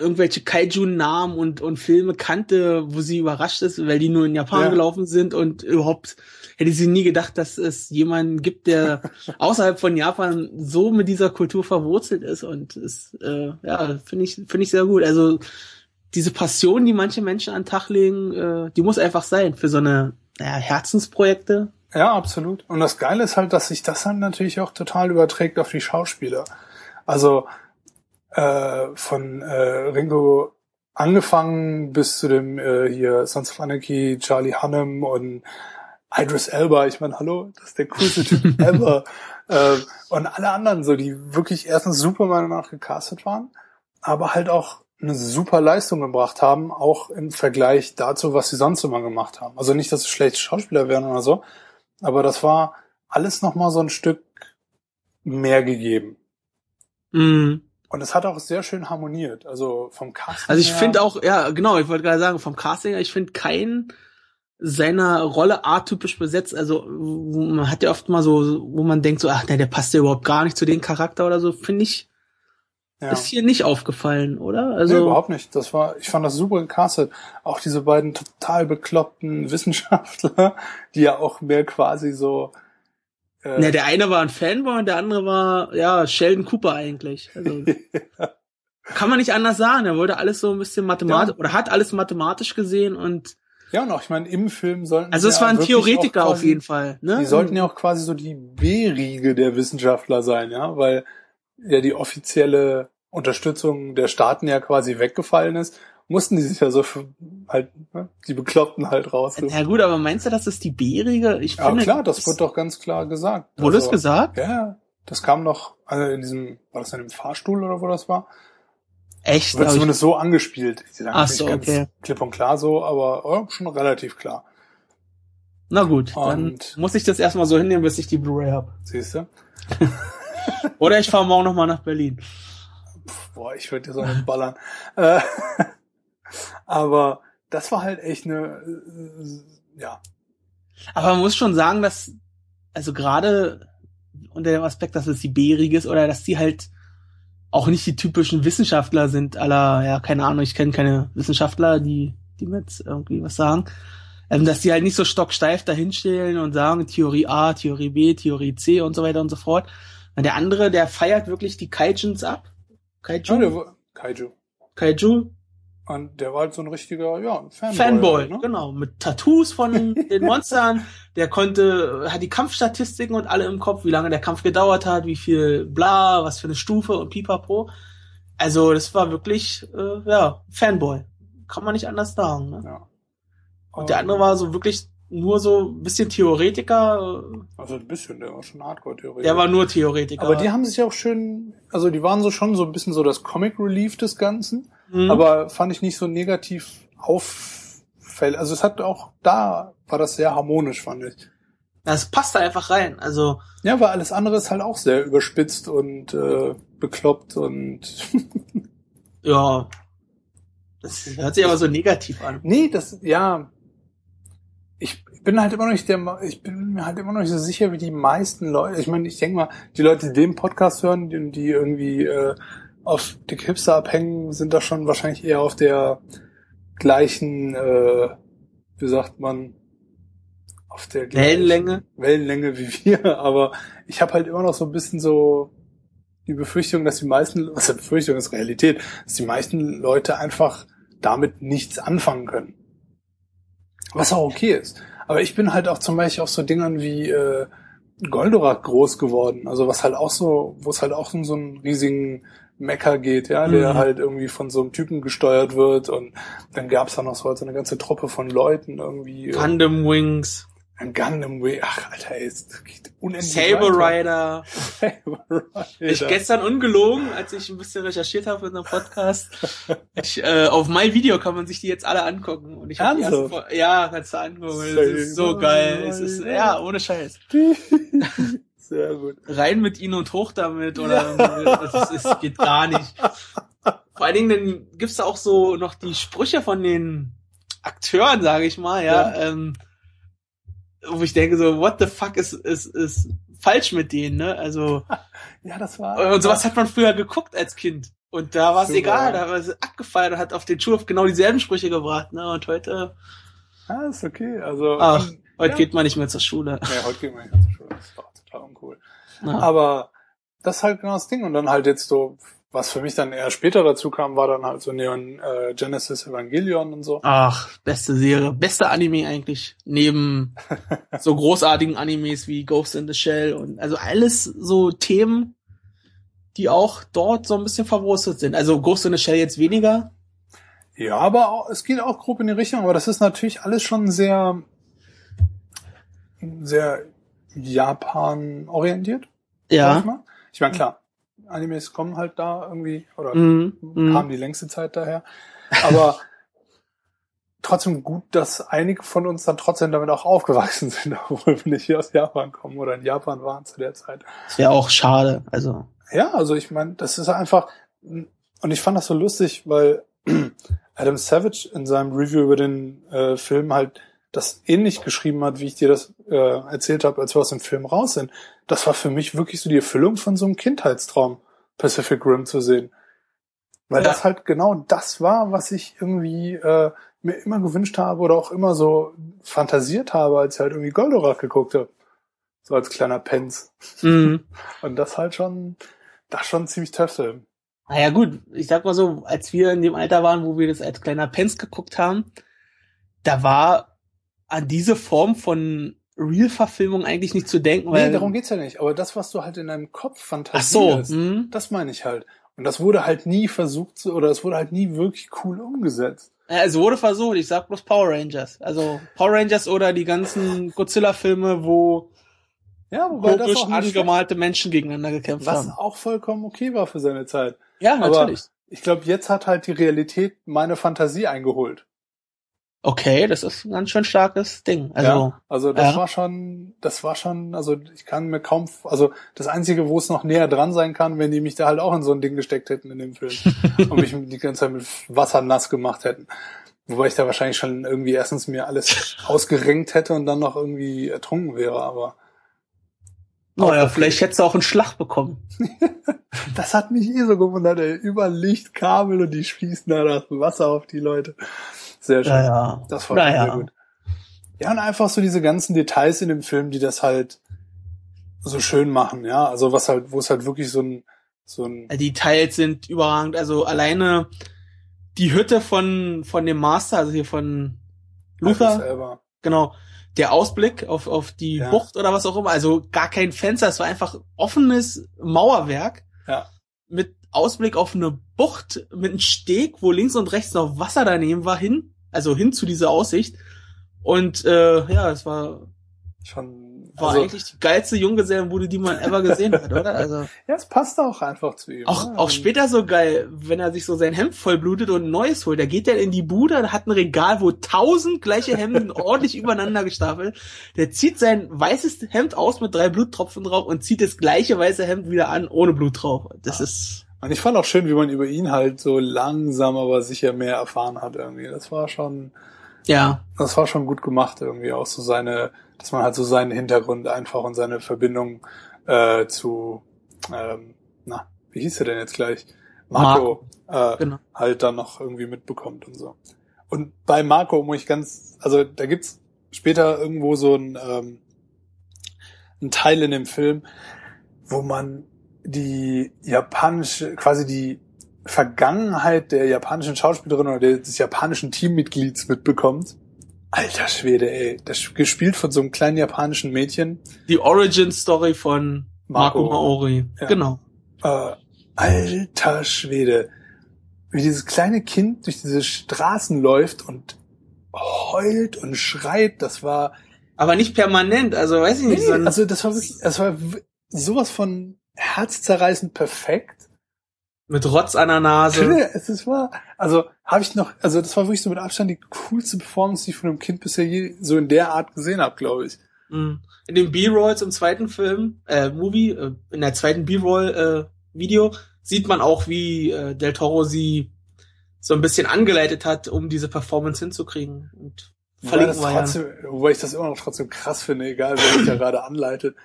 irgendwelche Kaiju-Namen und, und Filme kannte, wo sie überrascht ist, weil die nur in Japan ja. gelaufen sind und überhaupt hätte sie nie gedacht, dass es jemanden gibt, der außerhalb von Japan so mit dieser Kultur verwurzelt ist und ist, äh, ja, finde ich, finde ich sehr gut. Also diese Passion, die manche Menschen an den Tag legen, äh, die muss einfach sein für so eine naja, Herzensprojekte. Ja, absolut. Und das Geile ist halt, dass sich das dann natürlich auch total überträgt auf die Schauspieler. Also äh, von äh, Ringo angefangen bis zu dem äh, hier Sons of Anarchy, Charlie Hunnam und Idris Elba. Ich meine, hallo, das ist der coolste Typ ever. Äh, und alle anderen so, die wirklich erstens super meiner nach gecastet waren, aber halt auch eine super Leistung gebracht haben, auch im Vergleich dazu, was sie sonst immer gemacht haben. Also nicht, dass es schlechte Schauspieler wären oder so, aber das war alles nochmal so ein Stück mehr gegeben. Mhm. Und es hat auch sehr schön harmoniert. Also vom Casting. Also ich finde auch, ja, genau, ich wollte gerade sagen, vom Casting her, ich finde keinen seiner Rolle atypisch besetzt. Also man hat ja oft mal so, wo man denkt so, ach ne, der passt ja überhaupt gar nicht zu dem Charakter oder so, finde ich, ja. ist hier nicht aufgefallen, oder? nee, Also überhaupt nicht. Das war, ich fand das super gecastet. Auch diese beiden total bekloppten Wissenschaftler, die ja auch mehr quasi so. Äh, ne, der eine war ein Fanboy und der andere war ja Sheldon Cooper eigentlich. Also, kann man nicht anders sagen. Er wollte alles so ein bisschen mathematisch Ja. oder hat alles mathematisch gesehen und ja, und auch, ich meine, im Film sollten also es ja war ein Theoretiker auch auf quasi- jeden Fall. Ne? Die sollten ja auch quasi so die B-Riege der Wissenschaftler sein, ja, weil ja die offizielle Unterstützung der Staaten ja quasi weggefallen ist, mussten die sich ja so halt, ne, die Bekloppten halt rausrufen. Ja gut, aber meinst du, das ist die B-Riege? Ich Ja, finde, klar, das wird doch ganz klar gesagt. Wurde Also, es gesagt? Ja, ja, das kam noch also in diesem, war das in dem Fahrstuhl oder wo das war? Echt? Wird Aber ich, zumindest so angespielt. Sagen Ach so, ganz okay. klipp und klar so, aber oh, schon relativ klar. na gut, dann Und- muss ich das erstmal so hinnehmen, bis ich die Blu-ray habe. Siehst du? Oder ich fahre morgen nochmal nach Berlin. Boah, ich würde dir so einen ballern. Aber das war halt echt eine, äh, ja, Aber man muss schon sagen, dass, also gerade unter dem Aspekt, dass es die B-Riege ist oder dass die halt auch nicht die typischen Wissenschaftler sind, aller, ja, keine Ahnung, ich kenne keine Wissenschaftler, die, die mir jetzt irgendwie was sagen, ähm, dass die halt nicht so stocksteif dahinstellen und sagen, Theorie A, Theorie B, Theorie C und so weiter und so fort. Und der andere, der feiert wirklich die Kaijins ab. Kaiju? ja Kaiju. Kaiju? Und der war halt so ein richtiger, ja, Fanboy. Fanboy, ne? genau, mit Tattoos von den Monstern. Der konnte, hat die Kampfstatistiken und alle im Kopf, wie lange der Kampf gedauert hat, wie viel bla, was für eine Stufe und pipapo. Also das war wirklich, äh, ja, Fanboy. Kann man nicht anders sagen. Ne? Ja. Und der andere war so wirklich nur so ein bisschen Theoretiker. Also ein bisschen, der war schon Hardcore-Theoretiker. Der war nur Theoretiker. aber die haben sich auch schön, also die waren so schon so ein bisschen so das Comic Relief des Ganzen, Mhm. aber fand ich nicht so negativ auffällig. Also es hat auch da, war das sehr harmonisch, fand ich. das passt da einfach rein. Also Ja, weil alles andere ist halt auch sehr überspitzt und äh, bekloppt und ja, das hört sich aber so negativ an. nee, das ja. Ich bin halt immer noch nicht der, ich bin mir halt immer noch nicht so sicher, wie die meisten Leute. Ich meine, ich denke mal, die Leute, die den Podcast hören, die, die irgendwie äh, auf Dick Hipster abhängen, sind da schon wahrscheinlich eher auf der gleichen, äh, wie sagt man, auf der gleichen Wellenlänge. Wellenlänge wie wir, aber ich habe halt immer noch so ein bisschen so die Befürchtung, dass die meisten, ist Befürchtung ist Realität, dass die meisten Leute einfach damit nichts anfangen können. Was auch okay ist. Aber ich bin halt auch zum Beispiel auf so Dingern wie äh, Goldorak groß geworden. Also was halt auch so, wo es halt auch so einen riesigen Mecker geht, ja, der Mhm. halt irgendwie von so einem Typen gesteuert wird und dann gab's da noch so, halt so eine ganze Truppe von Leuten irgendwie. Gundam Wings. Ein Gundam Way. Ach, Alter, ey, es geht unendlich Saber weiter. Rider. Saber Rider. Ich gestern ungelogen, als ich ein bisschen recherchiert habe für unseren Podcast. Ich, äh, auf My Video kann man sich die jetzt alle angucken. Und ich hab die erste, Ernsthaft? Fol- ja, kannst du angucken. Das ist so geil. Es ist, ja, ohne Scheiß. Sehr gut. Rein mit ihnen und hoch damit oder das ist, es geht gar nicht. Vor allen Dingen dann gibt's da auch so noch die Sprüche von den Akteuren, sage ich mal, ja, Ähm, wo ich denke so, what the fuck ist ist ist falsch mit denen, ne? Also Ja, das war. und sowas hat man früher geguckt als Kind. Und da war es egal, da war es abgefeiert und hat auf den Schulhof genau dieselben Sprüche gebracht, ne? Und heute, Ja, ist okay. Also. ach, heute ja. geht man nicht mehr zur Schule. Nee, heute gehen wir nicht mehr zur Schule. Total uncool. Ja. Aber das ist halt genau das Ding. Und dann halt jetzt so was für mich dann eher später dazu kam, war dann halt so Neon äh, Genesis Evangelion und so. Ach, beste Serie, beste Anime eigentlich. Neben so großartigen Animes wie Ghost in the Shell und also alles so Themen, die auch dort so ein bisschen verwurzelt sind. Also Ghost in the Shell jetzt weniger. Ja, aber auch, es geht auch grob in die Richtung, aber das ist natürlich alles schon sehr, sehr Japan orientiert. Ja. ich meine, klar, Animes kommen halt da irgendwie, oder Mhm. Mhm. kamen die längste Zeit daher. Aber trotzdem gut, dass einige von uns dann trotzdem damit auch aufgewachsen sind, obwohl wir nicht hier aus Japan kommen oder in Japan waren zu der Zeit. Das wäre auch schade. Also. Ja, also ich meine, das ist einfach, und ich fand das so lustig, weil Adam Savage in seinem Review über den äh, Film halt das ähnlich geschrieben hat, wie ich dir das äh, erzählt habe, als wir aus dem Film raus sind. Das war für mich wirklich so die Erfüllung von so einem Kindheitstraum, Pacific Rim zu sehen. Weil Ja. das halt genau das war, was ich irgendwie äh, mir immer gewünscht habe oder auch immer so fantasiert habe, als ich halt irgendwie Goldorak geguckt habe. So als kleiner Pens. Mhm. Und das halt schon, das schon ziemlich tough Film. Naja gut, ich sag mal so, als wir in dem Alter waren, wo wir das als kleiner Pens geguckt haben, da war an diese Form von Real-Verfilmung eigentlich nicht zu denken, weil nee, darum geht's ja nicht. Aber das, was du halt in deinem Kopf ach so, fantasierst, hm? das meine ich halt. Und das wurde halt nie versucht zu, oder es wurde halt nie wirklich cool umgesetzt. Ja, es wurde versucht, ich sag bloß Power Rangers. Also Power Rangers oder die ganzen Godzilla-Filme, wo Ja, wobei das auch angemalte Menschen gegeneinander gekämpft was haben. auch vollkommen okay war für seine Zeit. Ja, aber- natürlich. Ich glaube, jetzt hat halt die Realität meine Fantasie eingeholt. Okay, das ist ein ganz schön starkes Ding. Also, ja, also das ja. war schon, das war schon, also ich kann mir kaum, also das einzige, wo es noch näher dran sein kann, wenn die mich da halt auch in so ein Ding gesteckt hätten in dem Film und mich die ganze Zeit mit Wasser nass gemacht hätten. Wobei ich da wahrscheinlich schon irgendwie erstens mir alles ausgerenkt hätte und dann noch irgendwie ertrunken wäre, aber naja, vielleicht hättest du auch einen Schlag bekommen. das hat mich eh so gewundert, ey. Über Lichtkabel und die schießen da das Wasser auf die Leute. Sehr schön. Naja, Das war schon naja. sehr gut. Ja, und einfach so diese ganzen Details in dem Film, die das halt so schön machen, ja. Also was halt, wo es halt wirklich so ein, so ein, Die Teils sind überragend. Also alleine die Hütte von, von dem Master, also hier von Luther, selber. genau, der Ausblick auf, auf die Ja. Bucht oder was auch immer, also gar kein Fenster, es war einfach offenes Mauerwerk Ja. mit Ausblick auf eine Bucht mit einem Steg, wo links und rechts noch Wasser daneben war, hin, also hin zu dieser Aussicht. Und äh, ja, es war, Schon, war also, eigentlich die geilste Junggesellenbude, die man ever gesehen hat, oder? Also ja, es passt auch einfach zu ihm. auch, ne? auch Und- später so geil, wenn er sich so sein Hemd vollblutet und ein neues holt. Da geht er in die Bude, hat ein Regal, wo tausend gleiche Hemden ordentlich übereinander gestapelt. Der zieht sein weißes Hemd aus mit drei Bluttropfen drauf und zieht das gleiche weiße Hemd wieder an, ohne Blut drauf. Das ist, Und ich fand auch schön, wie man über ihn halt so langsam, aber sicher mehr erfahren hat irgendwie. Das war schon, ja, das war schon gut gemacht irgendwie. Auch so seine, dass man halt so seinen Hintergrund einfach und seine Verbindung äh, zu, ähm, na, wie hieß er denn jetzt gleich? Marco, Äh, genau. halt dann noch irgendwie mitbekommt und so. Und bei Marco muss ich ganz, also da gibt's später irgendwo so ein, ähm, ein Teil in dem Film, wo man die japanische, quasi die Vergangenheit der japanischen Schauspielerin oder des japanischen Teammitglieds mitbekommt. Alter Schwede, ey. Das gespielt von so einem kleinen japanischen Mädchen. Die Origin Story von Marco, Marco. Maori. Ja. Genau. Äh, alter Schwede. Wie dieses kleine Kind durch diese Straßen läuft und heult und schreit, das war, Aber nicht permanent, also weiß ich nicht. nee, also das war wirklich, das war sowas von herzzerreißend perfekt. mit Rotz an der Nase. Es ist war, also habe ich noch, also das war wirklich so mit Abstand die coolste Performance, die ich von einem Kind bisher je so in der Art gesehen habe, glaube ich. Mhm. In den B-Rolls im zweiten Film, äh, Movie, äh, in der zweiten B-Roll äh, Video sieht man auch, wie äh, Del Toro sie so ein bisschen angeleitet hat, um diese Performance hinzukriegen. Und Wobei, das trotzdem, wobei ich das immer noch trotzdem krass finde, egal wer mich da gerade anleitet.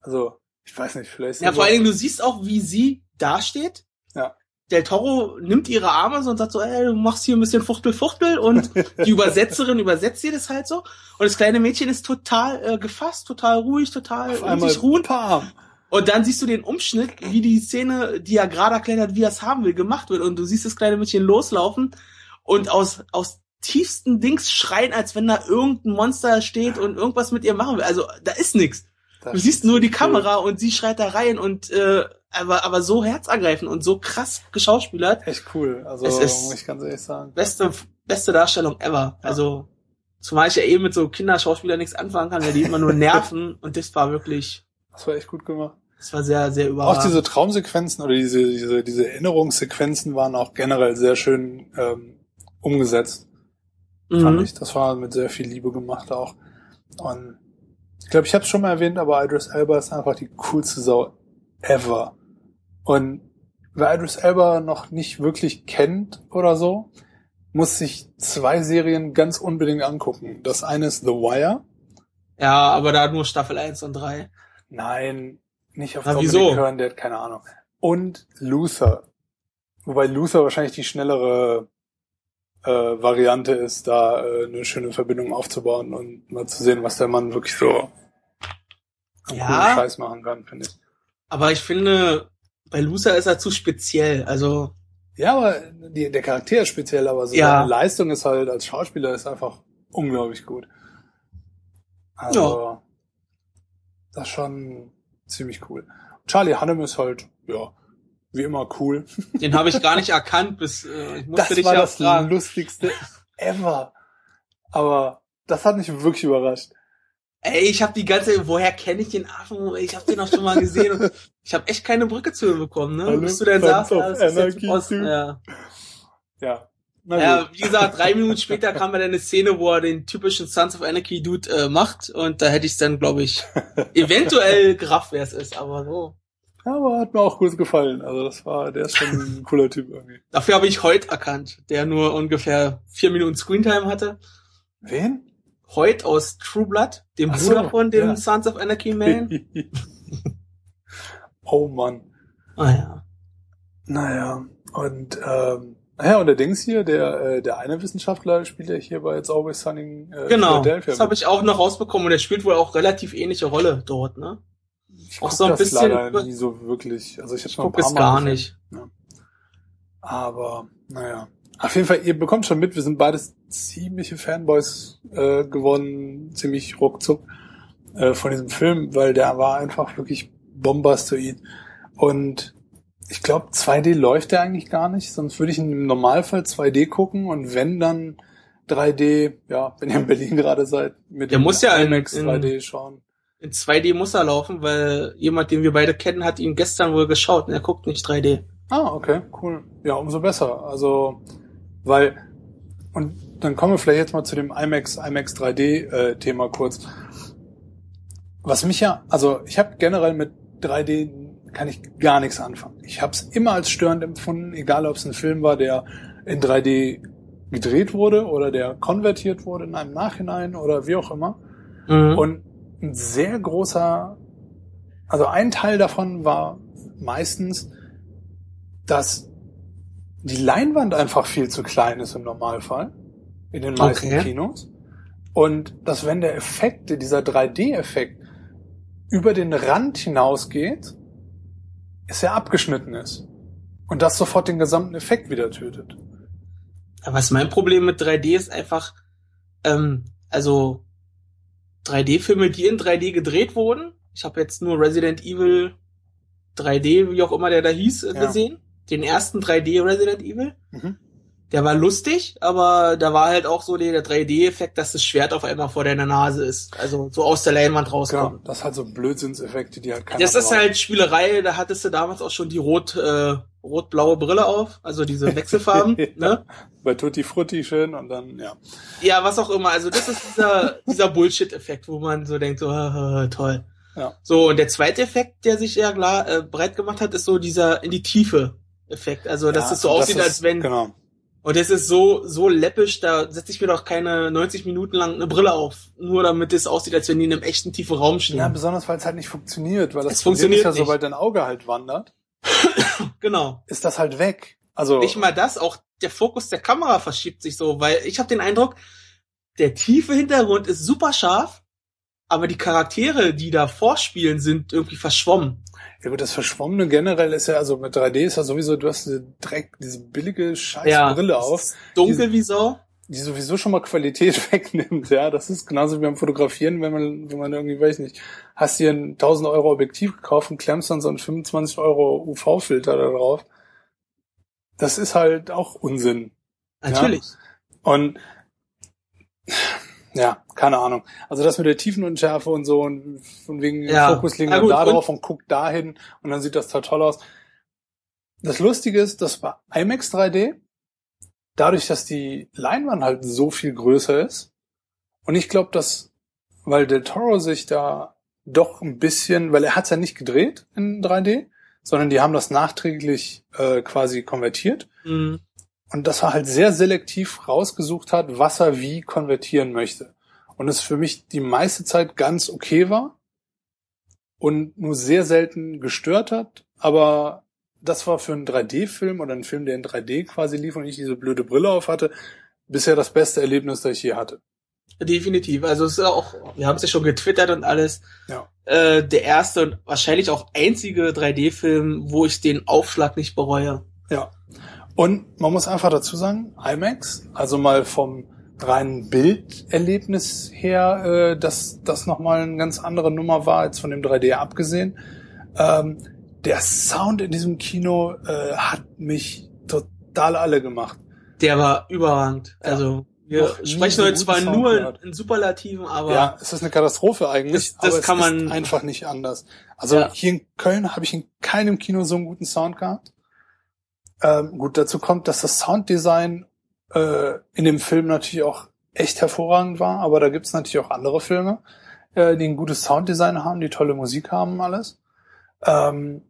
Also, ich weiß nicht, vielleicht. Ja, vor allen Dingen, du siehst auch, wie sie dasteht. Ja. Del Toro nimmt ihre Arme so und sagt so, ey, du machst hier ein bisschen Fuchtel, Fuchtel und die Übersetzerin übersetzt ihr das halt so. Und das kleine Mädchen ist total äh, gefasst, total ruhig, total auf einmal sich ruhend. Pam. Und dann siehst du den Umschnitt, wie die Szene, die er gerade erklärt hat, wie er es haben will, gemacht wird. Und du siehst das kleine Mädchen loslaufen und aus, aus tiefsten Dings schreien, als wenn da irgendein Monster steht und irgendwas mit ihr machen will. Also da ist nix. Das Du siehst nur die cool. Kamera und sie schreit da rein und äh, aber, aber so herzergreifend und so krass geschauspielert. Echt cool. Also Es ist- muss ich ganz ehrlich sagen. Beste, beste Darstellung ever. Also, zumal ich ja eben mit so Kinderschauspielern nichts anfangen kann, weil die immer nur nerven und das war wirklich, Das war echt gut gemacht. das war sehr, sehr Auch überragend. diese Traumsequenzen oder diese, diese, diese Erinnerungssequenzen waren auch generell sehr schön ähm, umgesetzt, fand mhm. ich. Das war mit sehr viel Liebe gemacht auch. Und ich glaube, ich habe es schon mal erwähnt, aber Idris Elba ist einfach die coolste Sau ever. Und wer Idris Elba noch nicht wirklich kennt oder so, muss sich zwei Serien ganz unbedingt angucken. Das eine ist The Wire. Ja, aber da nur Staffel 1 und 3. Nein, nicht auf Na, Dominic wieso? hören, der hat keine Ahnung. Und Luther. Wobei Luther wahrscheinlich die schnellere äh, Variante ist, da äh, eine schöne Verbindung aufzubauen und mal zu sehen, was der Mann wirklich so Ja. Scheiß machen kann, finde ich. Aber ich finde, bei Loser ist er zu speziell. Also, Ja, aber die, der Charakter ist speziell, aber so Ja. seine Leistung ist halt als Schauspieler ist einfach unglaublich gut. Also, das ist schon ziemlich cool. Charlie Hunnam ist halt, ja, wie immer cool. den habe ich gar nicht erkannt, bis äh, ich musste Das dich war ja das fragen. lustigste ever. Aber das hat mich wirklich überrascht. Ey, ich habe die ganze, woher kenne ich den Affen? Ich habe den auch schon mal gesehen. Und ich habe echt keine Brücke zu ihm bekommen, ne? Hallo, Bis du sagst, of ja, das ist ja. Ja. Na ja, wie gesagt, drei Minuten später kam dann eine Szene, wo er den typischen Sons of Anarchy Dude äh, macht und da hätte ich dann, glaube ich, eventuell gerafft, wer es ist, aber so. Ja, aber hat mir auch gut gefallen. Also das war, der ist schon ein cooler Typ irgendwie. Dafür habe ich Hoyt erkannt, der nur ungefähr vier Minuten Screentime hatte. Wen? Hoyt aus True Blood, dem Ach so, Bruder von dem ja. Sons of Anarchy Man. oh Mann. ah ja. Naja. Und ähm, ja, und der Dings hier, der, äh, der eine Wissenschaftler spielt ja hier bei It's Always Sunny in äh, Genau, Philadelphia. das habe ich auch noch rausbekommen und er spielt wohl auch relativ ähnliche Rolle dort, ne? Ich auch so ein das bisschen leider nie so wirklich. Also ich, Ich gucke es gar nicht. Aber naja. Auf jeden Fall, ihr bekommt schon mit, wir sind beides ziemliche Fanboys äh, geworden, ziemlich ruckzuck äh, von diesem Film, weil der war einfach wirklich bombastoid. Und ich glaube, 2D läuft der eigentlich gar nicht, sonst würde ich im Normalfall 2D gucken und wenn dann 3D, ja, wenn ihr in Berlin gerade seid, mit Der dem muss ja IMAX in- 3D schauen. In 2D muss er laufen, weil jemand, den wir beide kennen, hat ihn gestern wohl geschaut und er guckt nicht 3D. Ah, okay, cool. Ja, umso besser. Also, weil, und dann kommen wir vielleicht jetzt mal zu dem IMAX, IMAX 3D äh, Thema kurz. Was mich ja, also ich habe generell mit 3D kann ich gar nichts anfangen. Ich habe es immer als störend empfunden, egal ob es ein Film war, der in 3D gedreht wurde oder der konvertiert wurde in einem Nachhinein oder wie auch immer. Mhm. Und ein sehr großer, also ein Teil davon war meistens, dass die Leinwand einfach viel zu klein ist im Normalfall. In den meisten Okay. Kinos. Und dass wenn der Effekt, dieser 3D-Effekt über den Rand hinausgeht, ist er abgeschnitten ist. Und das sofort den gesamten Effekt wieder tötet. Aber was mein Problem mit 3D ist einfach, ähm, also 3D-Filme, die in 3D gedreht wurden. Ich habe jetzt nur Resident Evil 3D, wie auch immer der da hieß, äh, Ja. gesehen. Den ersten 3D Resident Evil. Mhm. Der war lustig, aber da war halt auch so der, der 3D-Effekt, dass das Schwert auf einmal vor deiner Nase ist. Also so aus der Leinwand Genau, rauskommt. das hat so Blödsinnseffekte, die halt keiner Das ist braucht. halt Spielerei, da hattest du damals auch schon die rot, äh, rot-blaue Brille auf, also diese Wechselfarben, Ja. ne? Bei Tutti Frutti schön und dann, ja. Ja, was auch immer. Also das ist dieser, dieser Bullshit-Effekt, wo man so denkt, so haha, toll. Ja. So, und der zweite Effekt, der sich ja klar äh, breit gemacht hat, ist so dieser in die Tiefe Effekt. Also dass ja, es so aussieht, ist- als wenn. Genau. Und das ist so, so läppisch, da setze ich mir doch keine 90 Minuten lang eine Brille auf. Nur damit es aussieht, als wenn die in einem echten tiefen Raum stehen. Ja, besonders weil es halt nicht funktioniert, weil das Es ist funktioniert ja, nicht. sobald dein Auge halt wandert, genau. ist das halt weg. Also Nicht mal das, auch der Fokus der Kamera verschiebt sich so, weil ich habe den Eindruck, der tiefe Hintergrund ist super scharf, aber die Charaktere, die da vorspielen, sind irgendwie verschwommen. Ja gut, das Verschwommene generell ist ja, also mit 3D ist ja sowieso, du hast diese Dreck, diese billige scheiß Ja, auf, ist Dunkel wie Sau. Die sowieso schon mal Qualität wegnimmt, ja. Das ist genauso wie beim Fotografieren, wenn man, wenn man irgendwie, weiß nicht, hast dir ein 1000 Euro Objektiv gekauft und klemmst dann so einen 25 Euro UV-Filter da drauf. Das ist halt auch Unsinn. Natürlich. Und ja, keine Ahnung. Also das mit der Tiefenunschärfe und so und von wegen Ja. Fokus legen gut, da und- drauf und guckt dahin und dann sieht das total toll aus. Das Lustige ist, dass bei IMAX 3D, dadurch, dass die Leinwand halt so viel größer ist, und ich glaube, dass, weil Del Toro sich da doch ein bisschen, weil er hat's ja nicht gedreht in 3D, sondern die haben das nachträglich äh, quasi konvertiert Mhm. und dass er halt sehr selektiv rausgesucht hat, was er wie konvertieren möchte. Und es für mich die meiste Zeit ganz okay war und nur sehr selten gestört hat. Aber das war für einen 3D-Film oder einen Film, der in 3D quasi lief und ich diese blöde Brille auf hatte, bisher das beste Erlebnis, das ich je hatte. Definitiv. Also es ist auch, wir haben es ja schon getwittert und alles. Ja. Äh, der erste und wahrscheinlich auch einzige 3D-Film, wo ich den Aufschlag nicht bereue. Ja. Und man muss einfach dazu sagen, IMAX, also mal vom reinen Bilderlebnis her, äh, dass das nochmal eine ganz andere Nummer war, als von dem 3D abgesehen. Ähm, der Sound in diesem Kino äh, hat mich total alle gemacht. Der war überragend. Ja. Also wir nie sprechen heute zwar Sound nur gehört. in Superlativen, aber ja, es ist eine Katastrophe eigentlich, Das- das aber kann es man- ist einfach nicht anders. Also Ja. hier in Köln habe ich in keinem Kino so einen guten Sound gehabt. Ähm, gut, dazu kommt, dass das Sounddesign äh, in dem Film natürlich auch echt hervorragend war, aber da gibt's natürlich auch andere Filme, äh, die ein gutes Sounddesign haben, die tolle Musik haben, alles. Ähm,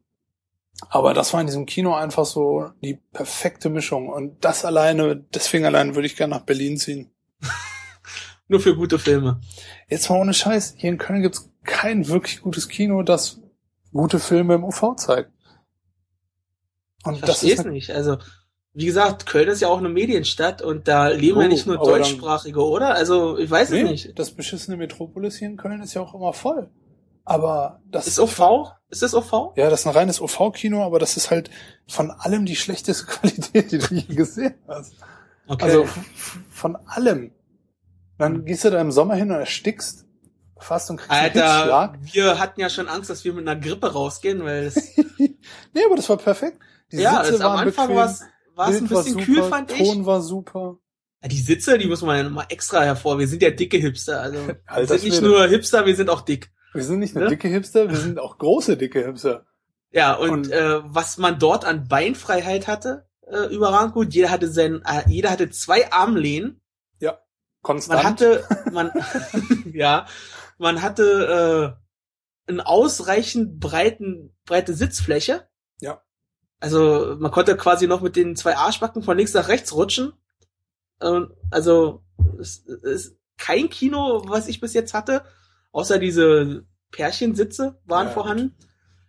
aber das war in diesem Kino einfach so die perfekte Mischung. Und das alleine, deswegen alleine würde ich gerne nach Berlin ziehen. nur für gute Filme. Jetzt mal ohne Scheiß, hier in Köln gibt's kein wirklich gutes Kino, das gute Filme im UV zeigt. Und Ich das ist es nicht. Also, wie gesagt, Köln ist ja auch eine Medienstadt und da leben ja Oh, nicht nur aber dann- Deutschsprachige, oder? Also, ich weiß es nee, nicht. das beschissene Metropolis hier in Köln ist ja auch immer voll. Aber das Ist OV? Ist das OV? Ja, das ist ein reines OV-Kino, aber das ist halt von allem die schlechteste Qualität, die du je gesehen hast. Okay. Also von allem. Dann gehst du da im Sommer hin und erstickst fast und kriegst einen Alter, Hitzschlag. wir hatten ja schon Angst, dass wir mit einer Grippe rausgehen, weil es, nee, aber das war perfekt. Die ja, Sitze es, am waren Anfang war es ein bisschen super, kühl, fand ich. Ton war super. Ja, die Sitze, die muss man ja nochmal extra hervor. Wir sind ja dicke Hipster. Also wir sind nicht nur Hipster, wir sind auch dick. Wir sind nicht nur Ne? dicke Hipster, wir sind auch große dicke Hipster. Ja, und, Und- äh, was man dort an Beinfreiheit hatte, äh, überragend gut. Jeder hatte sein, äh, jeder hatte zwei Armlehnen. Konstant. Man hatte, man, ja, man hatte äh, einen ausreichend breiten, breite Sitzfläche. Ja. Also man konnte quasi noch mit den zwei Arschbacken von links nach rechts rutschen. Ähm, also es ist kein Kino, was ich bis jetzt hatte, außer diese Pärchensitze waren Ja, vorhanden.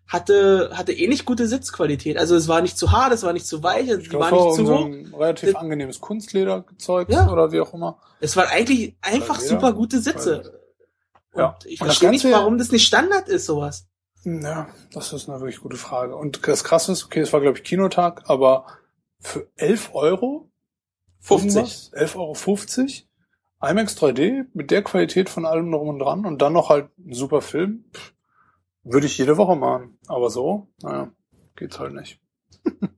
Hatte, hatte eh nicht gute Sitzqualität. Also es war nicht zu hart, es war nicht zu weich, ich es war nicht zu so hoch. ein relativ Das- angenehmes Kunstlederzeug Ja. oder wie auch immer. Es waren eigentlich einfach Leder? super gute Sitze. Ja. Und ich Und verstehe nicht, warum das nicht Standard ist, sowas. Ja, das ist eine wirklich gute Frage. Und das Krasse ist, okay, es war glaube ich Kinotag, aber für 11 Euro 50. irgendwas, 11,50 Euro 50, IMAX 3D mit der Qualität von allem drum und dran und dann noch halt ein super Film, pff, würde ich jede Woche machen. Aber so, naja, geht's halt nicht.